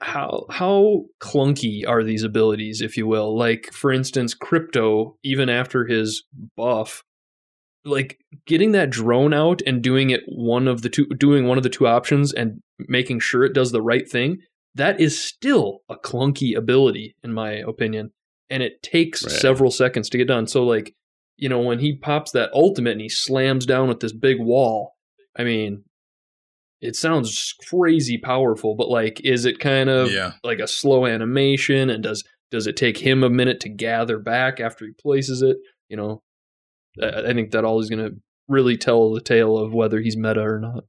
how how clunky are these abilities, if you will? Like for instance, crypto, even after his buff, like getting that drone out and doing it one of the two doing one of the two options and making sure it does the right thing, that is still a clunky ability, in my opinion. And it takes Right. several seconds to get done. So like, you know, when he pops that ultimate and he slams down with this big wall, I mean, it sounds crazy powerful, but like, is it kind of yeah. like a slow animation? And does does it take him a minute to gather back after he places it? You know, I, I think that all is going to really tell the tale of whether he's meta or not.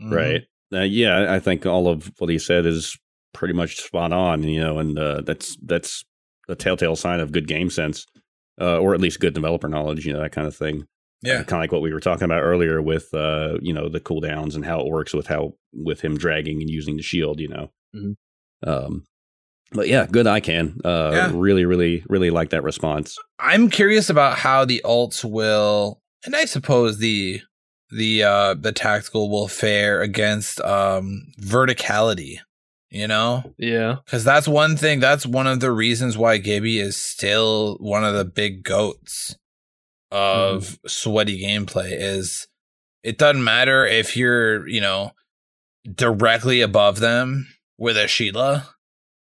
Mhm. Right. Uh, yeah, I think all of what he said is pretty much spot on. You know, and uh, that's that's a telltale sign of good game sense, uh, or at least good developer knowledge. You know, that kind of thing. Yeah. kind of like what we were talking about earlier with uh, you know the cooldowns and how it works with how with him dragging and using the shield. You know. Mhm. Um, but yeah, good I can. Uh, Yeah. really, really, really like that response. I'm curious about how the ults will, and I suppose the the uh the tactical will fare against um verticality. You know, Yeah, because that's one thing. That's one of the reasons why Gibby is still one of the big goats of sweaty gameplay. Is it doesn't matter if you're you know directly above them with a Sheila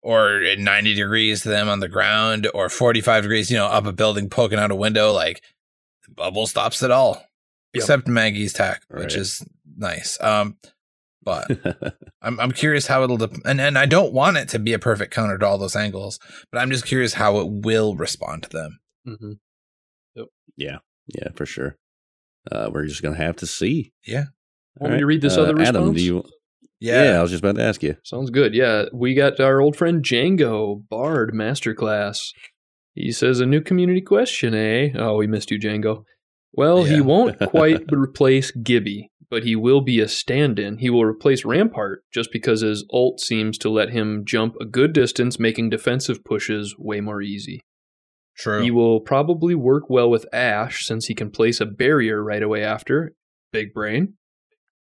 or at 90 degrees to them on the ground or 45 degrees, you know, up a building poking out a window, like the bubble stops it all. Yep. Except Maggie's tack, which is nice. Um but (laughs) I'm I'm curious how it'll dep- and and I don't want it to be a perfect counter to all those angles, but I'm just curious how it will respond to them. Hmm Yeah, yeah, for sure. Uh, we're just gonna have to see. Yeah. Want me to read this other Adam, do you? Yeah. Yeah. I was just about to ask you. Sounds good. Yeah, we got our old friend Django Bard Masterclass. He says a new community question, eh? Oh, we missed you, Django. Well, he won't quite (laughs) replace Gibby, but he will be a stand-in. He will replace Rampart just because his ult seems to let him jump a good distance, making defensive pushes way more easy. True. He will probably work well with Ash since he can place a barrier right away after. Big brain.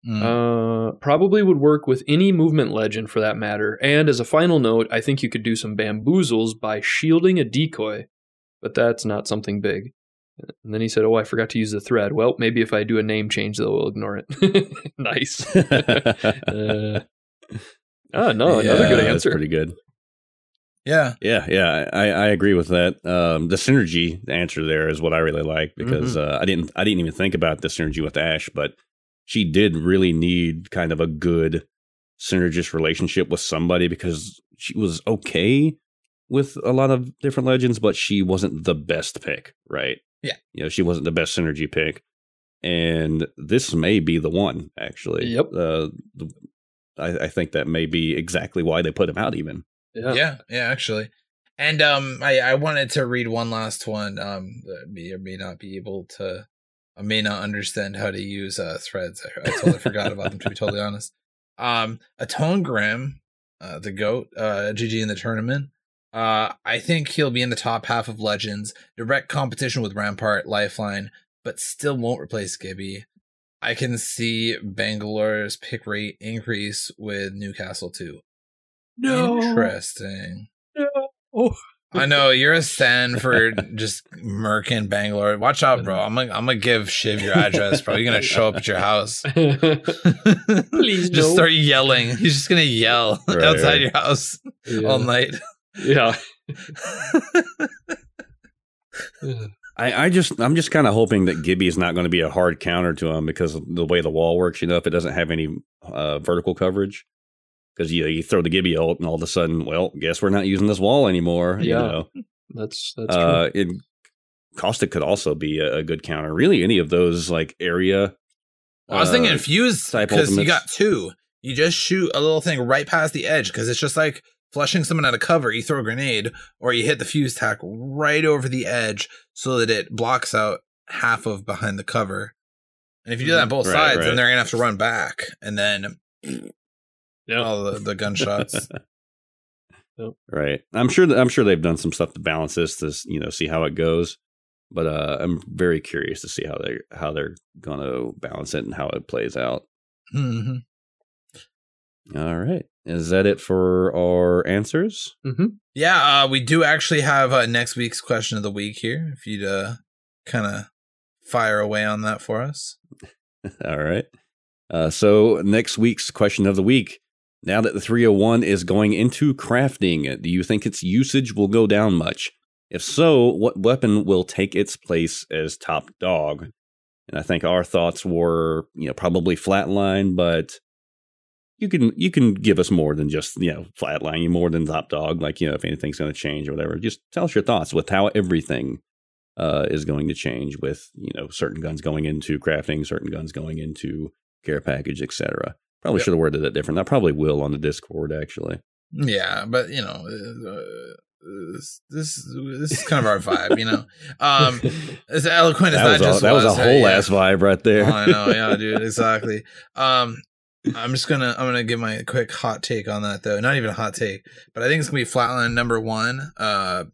Mm. Uh, probably would work with any movement legend for that matter. And as a final note, I think you could do some bamboozles by shielding a decoy, but that's not something big. And then he said, "Oh, I forgot to use the thread. Well, maybe if I do a name change, they'll ignore it." (laughs) nice. (laughs) uh, oh no, another Yeah, good that's answer. pretty good. Yeah. Yeah, yeah, I, I agree with that. Um, the synergy answer there is what I really like because uh, I didn't I didn't even think about the synergy with Ash, but she did really need kind of a good synergist relationship with somebody because she was okay with a lot of different legends, but she wasn't the best pick, right? Yeah. you know, she wasn't the best synergy pick, and this may be the one actually. Yep. Uh, I, I think that may be exactly why they put him out even. Yeah. Yeah, yeah, actually. And um I, I wanted to read one last one. Um may or may not be able to I may not understand how to use uh threads. I, I totally forgot about them to be totally honest. Um Atone uh the GOAT, uh GG in the tournament. Uh I think he'll be in the top half of Legends, direct competition with Rampart, Lifeline, but still won't replace Gibby. I can see Bangalore's pick rate increase with Newcastle too. Interesting. Oh. I know you're a stan for just murking Bangalore. Watch out, bro. I'm gonna I'm gonna give Shiv your address, bro. You're gonna show up at your house. (laughs) Please just no. start yelling. He's just gonna yell (laughs) Right, outside right. your house yeah. all night. yeah. (laughs) I, I just I'm just kind of hoping that Gibby is not going to be a hard counter to him because of the way the wall works. You know, if it doesn't have any uh, vertical coverage, because you you throw the Gibby ult and all of a sudden, well, guess we're not using this wall anymore. You Yeah, know, That's that's uh, it, Caustic could also be a, a good counter. Really, any of those like area. I was thinking uh, fuse type because you got two. You just shoot a little thing right past the edge because it's just like flushing someone out of cover. You throw a grenade or you hit the fuse tack right over the edge so that it blocks out half of behind the cover. And if you do that on both Right, sides, right. then they're gonna have to run back and then Yeah. all the, the gunshots. (laughs) Right. I'm sure that I'm sure they've done some stuff to balance this to you know see how it goes. But uh, I'm very curious to see how they how they're gonna balance it and how it plays out. Mhm. All right. Is that it for our answers? hmm Yeah, uh, we do actually have uh, next week's question of the week here. If you'd uh, kind of fire away on that for us. (laughs) All right. Uh, so next week's question of the week. Now that the 301 is going into crafting, do you think its usage will go down much? If so, what weapon will take its place as top dog? And I think our thoughts were, you know, probably flatline, but you can you can give us more than just you know flatline, you more than top dog. Like you know, if anything's going to change or whatever, just tell us your thoughts with how everything uh, is going to change with you know certain guns going into crafting, certain guns going into care package, etc. Probably Yep. should have worded that different. I probably will on the Discord actually. Yeah, but you know, uh, this this this is kind of our vibe, you know. (laughs) Um, as eloquent as That was, just a, that was a was, uh, whole yeah. ass vibe right there. Oh, I know, yeah, (laughs) dude, exactly. Um, I'm just gonna I'm gonna give my quick hot take on that though. Not even a hot take, but I think it's gonna be flatline number one, uh,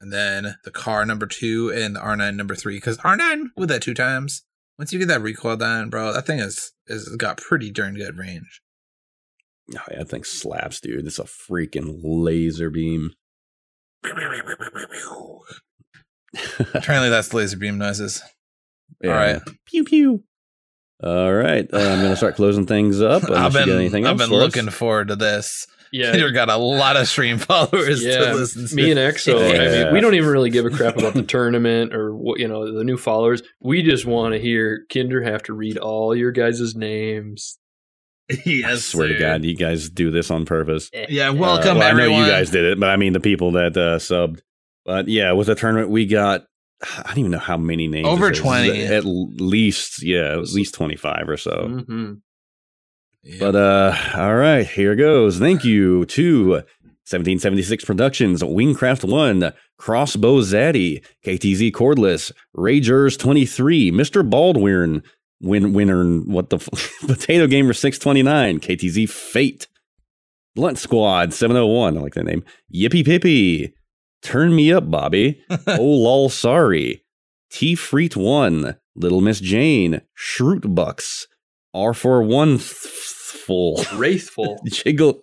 and then the car number two, and the R9 number three. Because R9 with that two times, once you get that recoil down, bro, that thing is is got pretty darn good range. Oh, yeah, that thing slaps, dude. It's a freaking laser beam. Apparently, that's laser beam noises. Yeah. All right. Pew pew. All right. Uh, I'm going to start closing things up. (laughs) I've been anything I've been us. looking forward to this. Yeah. Peter got a lot of stream (laughs) followers yeah, to listen to. me and Exo. I mean, we don't even really give a crap about the (laughs) tournament or what you know the new followers. We just want to hear Kinder have to read all your guys' names. yes, I swear to. God, you guys do this on purpose. Yeah, Uh, welcome well, everyone. I know you guys did it, but I mean the people that uh, subbed. But yeah, with the tournament, we got (sighs) I don't even know how many names. Over 20. At least, yeah, at least 25 or so. hmm Yeah. But uh all right, here goes. Thank you to 1776 Productions, Wingcraft 1, Crossbow Zaddy, KTZ Cordless, Ragers 23, Mr. Baldwin, Win Winner, what the f- (laughs) Potato Gamer 629, KTZ Fate, Blunt Squad 701, I like that name. Yippee Pippy, Turn Me Up, Bobby, (laughs) Oh Lol Sorry, T Freet 1, Little Miss Jane, Shroot Bucks, R41 full. Wraithful. (laughs) Jiggle.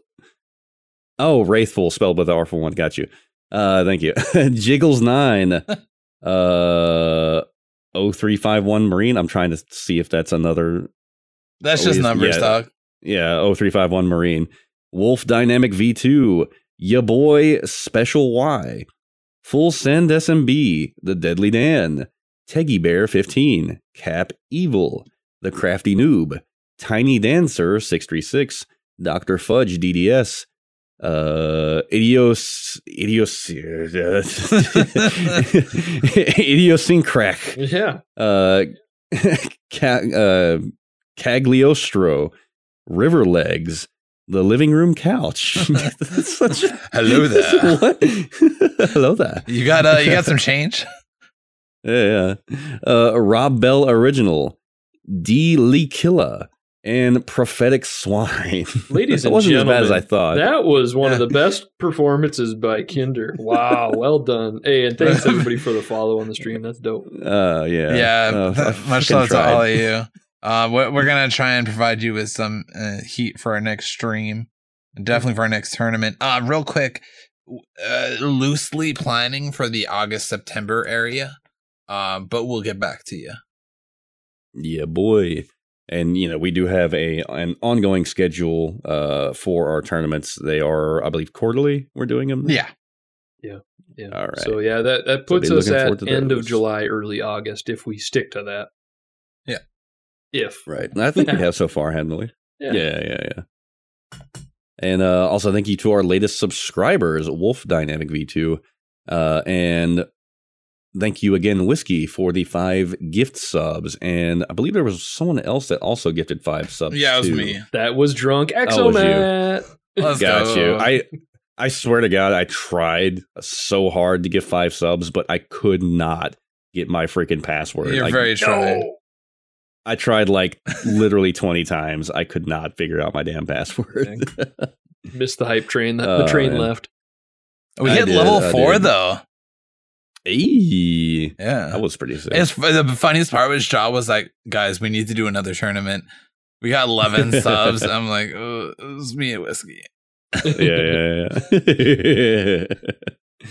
Oh, Wraithful spelled with R for one. Got you. Uh, thank you. (laughs) Jiggles nine. (laughs) uh, 0351 Marine. I'm trying to see if that's another. That's Oh, just numbers, yeah. dog. Yeah, 0351 Marine. Wolf Dynamic V2. Ya boy Special Y. Full Send SMB. The Deadly Dan. Teggy Bear 15. Cap Evil. The Crafty Noob. Tiny Dancer 636. Dr. Fudge DDS. Uh, Idios, Idios, (laughs) Idiosyncrack, yeah. uh, (laughs) Ca- uh, Cagliostro, River Legs, the living room couch. (laughs) Such Hello there. What? Hello there. You got uh, you got some change? Yeah, yeah. Uh, Rob Bell original, D. Lee Killer and Prophetic Swine. (laughs) Ladies it and wasn't as bad as I thought. That was one of the (laughs) best performances by Kinder. Wow, well done. Hey, and thanks (laughs) everybody for the follow on the stream. That's dope. uh, yeah, Yeah, Uh, th- much fucking love to all of you. Uh, we're, we're gonna try and provide you with some uh, heat for our next stream, definitely for our next tournament. Uh, real quick, uh, loosely planning for the August September area, um, but we'll get back to you. Yeah, boy. And you know, we do have a an ongoing schedule uh for our tournaments. They are, I believe, quarterly. We're doing them. Yeah, Yeah. yeah. All right. So yeah, that that puts be us at to end of. July, early August if we stick to that. Yeah. If. right. And I think we (laughs) have so far, haven't we? Yeah. Yeah, yeah, yeah. And uh, also thank you to our latest subscribers, Wolf Dynamic V2. Uh, and thank you again, Whiskey, for the five gift subs. And I believe there was someone else that also gifted five subs. yeah, it was too. me. That was drunk oh, was you. Exomat. Let's Got go. you. I I swear to God, I tried so hard to get five subs, but I could not get my freaking password. You're I, very tried. I tried like literally 20 times. I could not figure out my damn password. (laughs) Missed the hype train. The, Oh, the train man. left. We I hit did, level I four did. though. Eee. Yeah, That was pretty sick. It's the funniest part was Jaw was like, "Guys, we need to do another tournament. We got eleven (laughs) subs." I'm like, oh, "It was me and whiskey." yeah, yeah, yeah.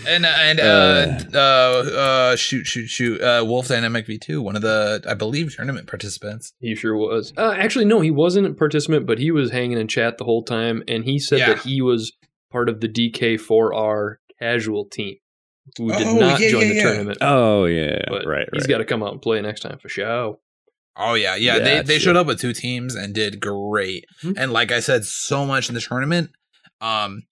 And and uh, uh uh shoot shoot shoot uh Wolf Dynamic V two one of the I believe tournament participants. He sure was. Uh, actually, no, he wasn't a participant, but he was hanging in chat the whole time, and he said Yeah. that he was part of the DK4R casual team who did Oh, not yeah, join yeah, the yeah. tournament. oh, yeah. but right, He's right. got to come out and play next time for show. Oh yeah, yeah. They they Gotcha. showed up with two teams and did great. Hmm. And like I said, so much in the tournament. Um,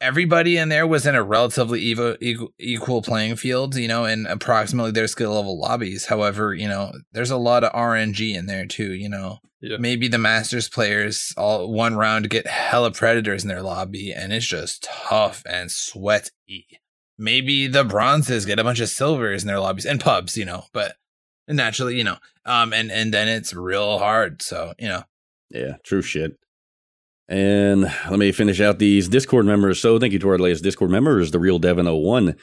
everybody in there was in a relatively equal equal, equal playing field, you know, in approximately their skill level lobbies. However, you know, there's a lot of RNG in there too. You know, Yeah. maybe the Masters players all one round get hella predators in their lobby, and it's just tough and sweaty. Maybe the bronzes get a bunch of silvers in their lobbies and pubs, you know, but naturally, you know, um, and and then it's real hard. So you know, Yeah, true shit. And let me finish out these Discord members. So thank you to our latest Discord members, the real Devon 01,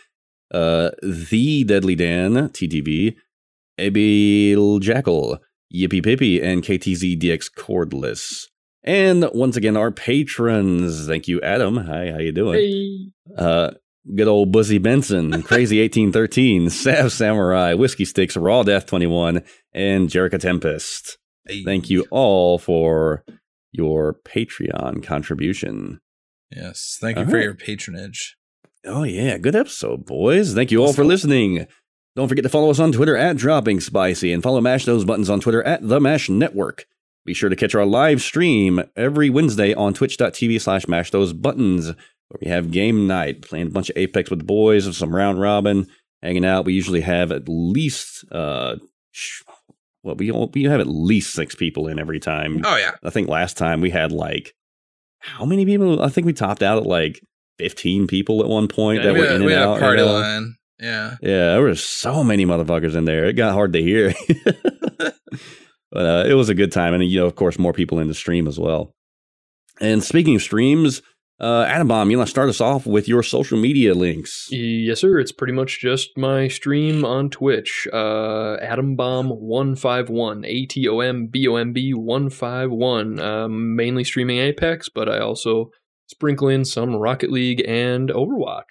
uh, the Deadly Dan, TTV, Abil Jackal, Yippee Pippy, and KTZ DX Cordless. And once again, our patrons. Thank you, Adam. Hi, how you doing? Hey. Uh, good old Buzzy Benson, Crazy 1813, (laughs) Sav Samurai, Whiskey Sticks, Raw Death 21, and Jerica Tempest. Thank you all for your Patreon contribution. Yes, thank you All for right. your patronage. Oh, yeah. Good episode, boys. Thank you all for listening. Don't forget to follow us on Twitter at Dropping Spicy and follow Mash Those Buttons on Twitter at The Mash Network. Be sure to catch our live stream every Wednesday on twitch.tv slash mash those buttons, where we have game night, playing a bunch of Apex with the boys of some round robin. hanging out. We usually have at least uh, sh- well, we we have at least six people in every time. Oh yeah. I think last time we had like how many people? I think we topped out at like fifteen people at one point Yeah, that we were had, in we and out. party you know? line. Yeah. Yeah, there were so many motherfuckers in there. It got hard to hear. (laughs) but uh, it was a good time. And, you know, of course, more people in the stream as well. And speaking of streams, uh, Atombomb, you want to start us off with your social media links? Yes, sir. It's pretty much just my stream on Twitch. Uh, AtomBomb151. A T O M B O M B 151. Um, mainly streaming Apex, but I also sprinkle in some Rocket League and Overwatch.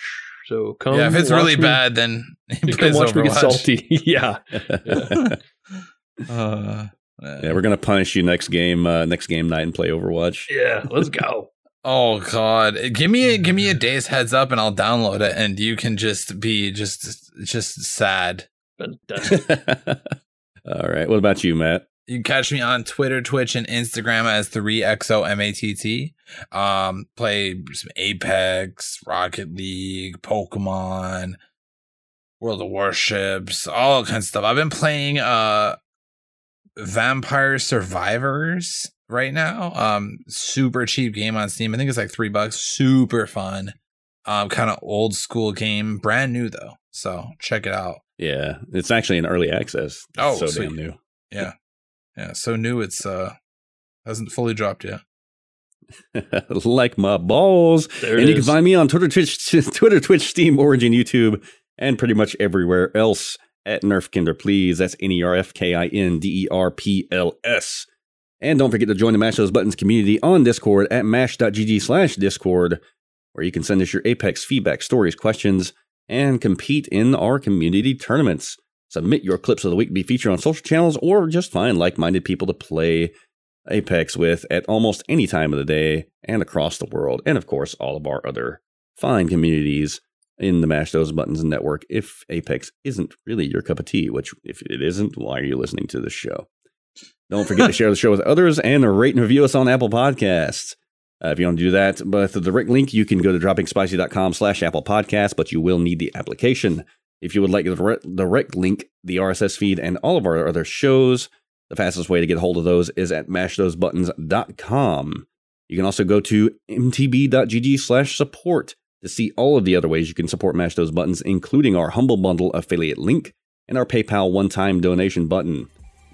So come. yeah. If it's really me- bad, then (laughs) he Come plays watch me get Overwatch. salty. (laughs) yeah. (laughs) Uh, yeah, we're gonna punish you next game, uh, next game night, and play Overwatch. Yeah. Let's go. Oh God! Give me a give me a day's heads up, and I'll download it, and you can just be just just sad. Fantastic. (laughs) All right. What about you, Matt? You can catch me on Twitter, Twitch, and Instagram as three XOMATT. Um, play some Apex, Rocket League, Pokemon, World of Warships, all kinds of stuff. I've been playing uh Vampire Survivors right now. Um, super cheap game on Steam. I think it's like three bucks. Super fun. Um, kind of old school game, brand new though. So check it out. Yeah, it's actually in early access. Oh, so sweet. damn new. Yeah, yeah. So new. It's uh hasn't fully dropped yet. (laughs) like my balls. There and you can find me on Twitter, Twitch, (laughs) Twitter, Twitch, Steam, Origin, YouTube, and pretty much everywhere else at Nerf Kinder, please. That's N E R F K I N D E R P L S. And don't forget to join the Mash Those Buttons community on Discord at mash.gg slash Discord, where you can send us your Apex feedback, stories, questions, and compete in our community tournaments. Submit your clips of the week to be featured on social channels or just find like minded people to play Apex with at almost any time of the day and across the world. And of course, all of our other fine communities in the Mash Those Buttons network if Apex isn't really your cup of tea, which if it isn't, why are you listening to this show? Don't forget to share the show with others and rate and review us on Apple Podcasts. Uh, if you want to do that, but the direct link, you can go to droppingspicy.com slash Apple Podcast, but you will need the application. If you would like the direct, link, the RSS feed, and all of our other shows, the fastest way to get a hold of those is at mashthosebuttons.com. You can also go to mtb.gg slash support to see all of the other ways you can support Mash Those Buttons, including our Humble Bundle affiliate link and our PayPal one-time donation button.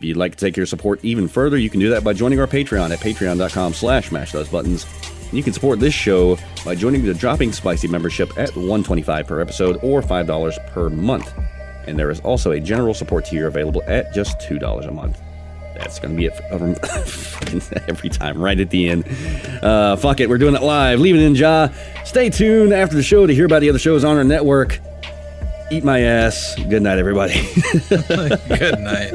If you'd like to take your support even further, you can do that by joining our Patreon at patreon.com slash mash those buttons. You can support this show by joining the Dropping Spicy membership at 125 per episode or $5 per month. And there is also a general support tier available at just $2 a month. That's going to be it for (laughs) every time, right at the end. Uh, fuck it, we're doing it live. Leave it in, Ja. Stay tuned after the show to hear about the other shows on our network. Eat my ass. Good night, everybody. (laughs) (laughs) Good night.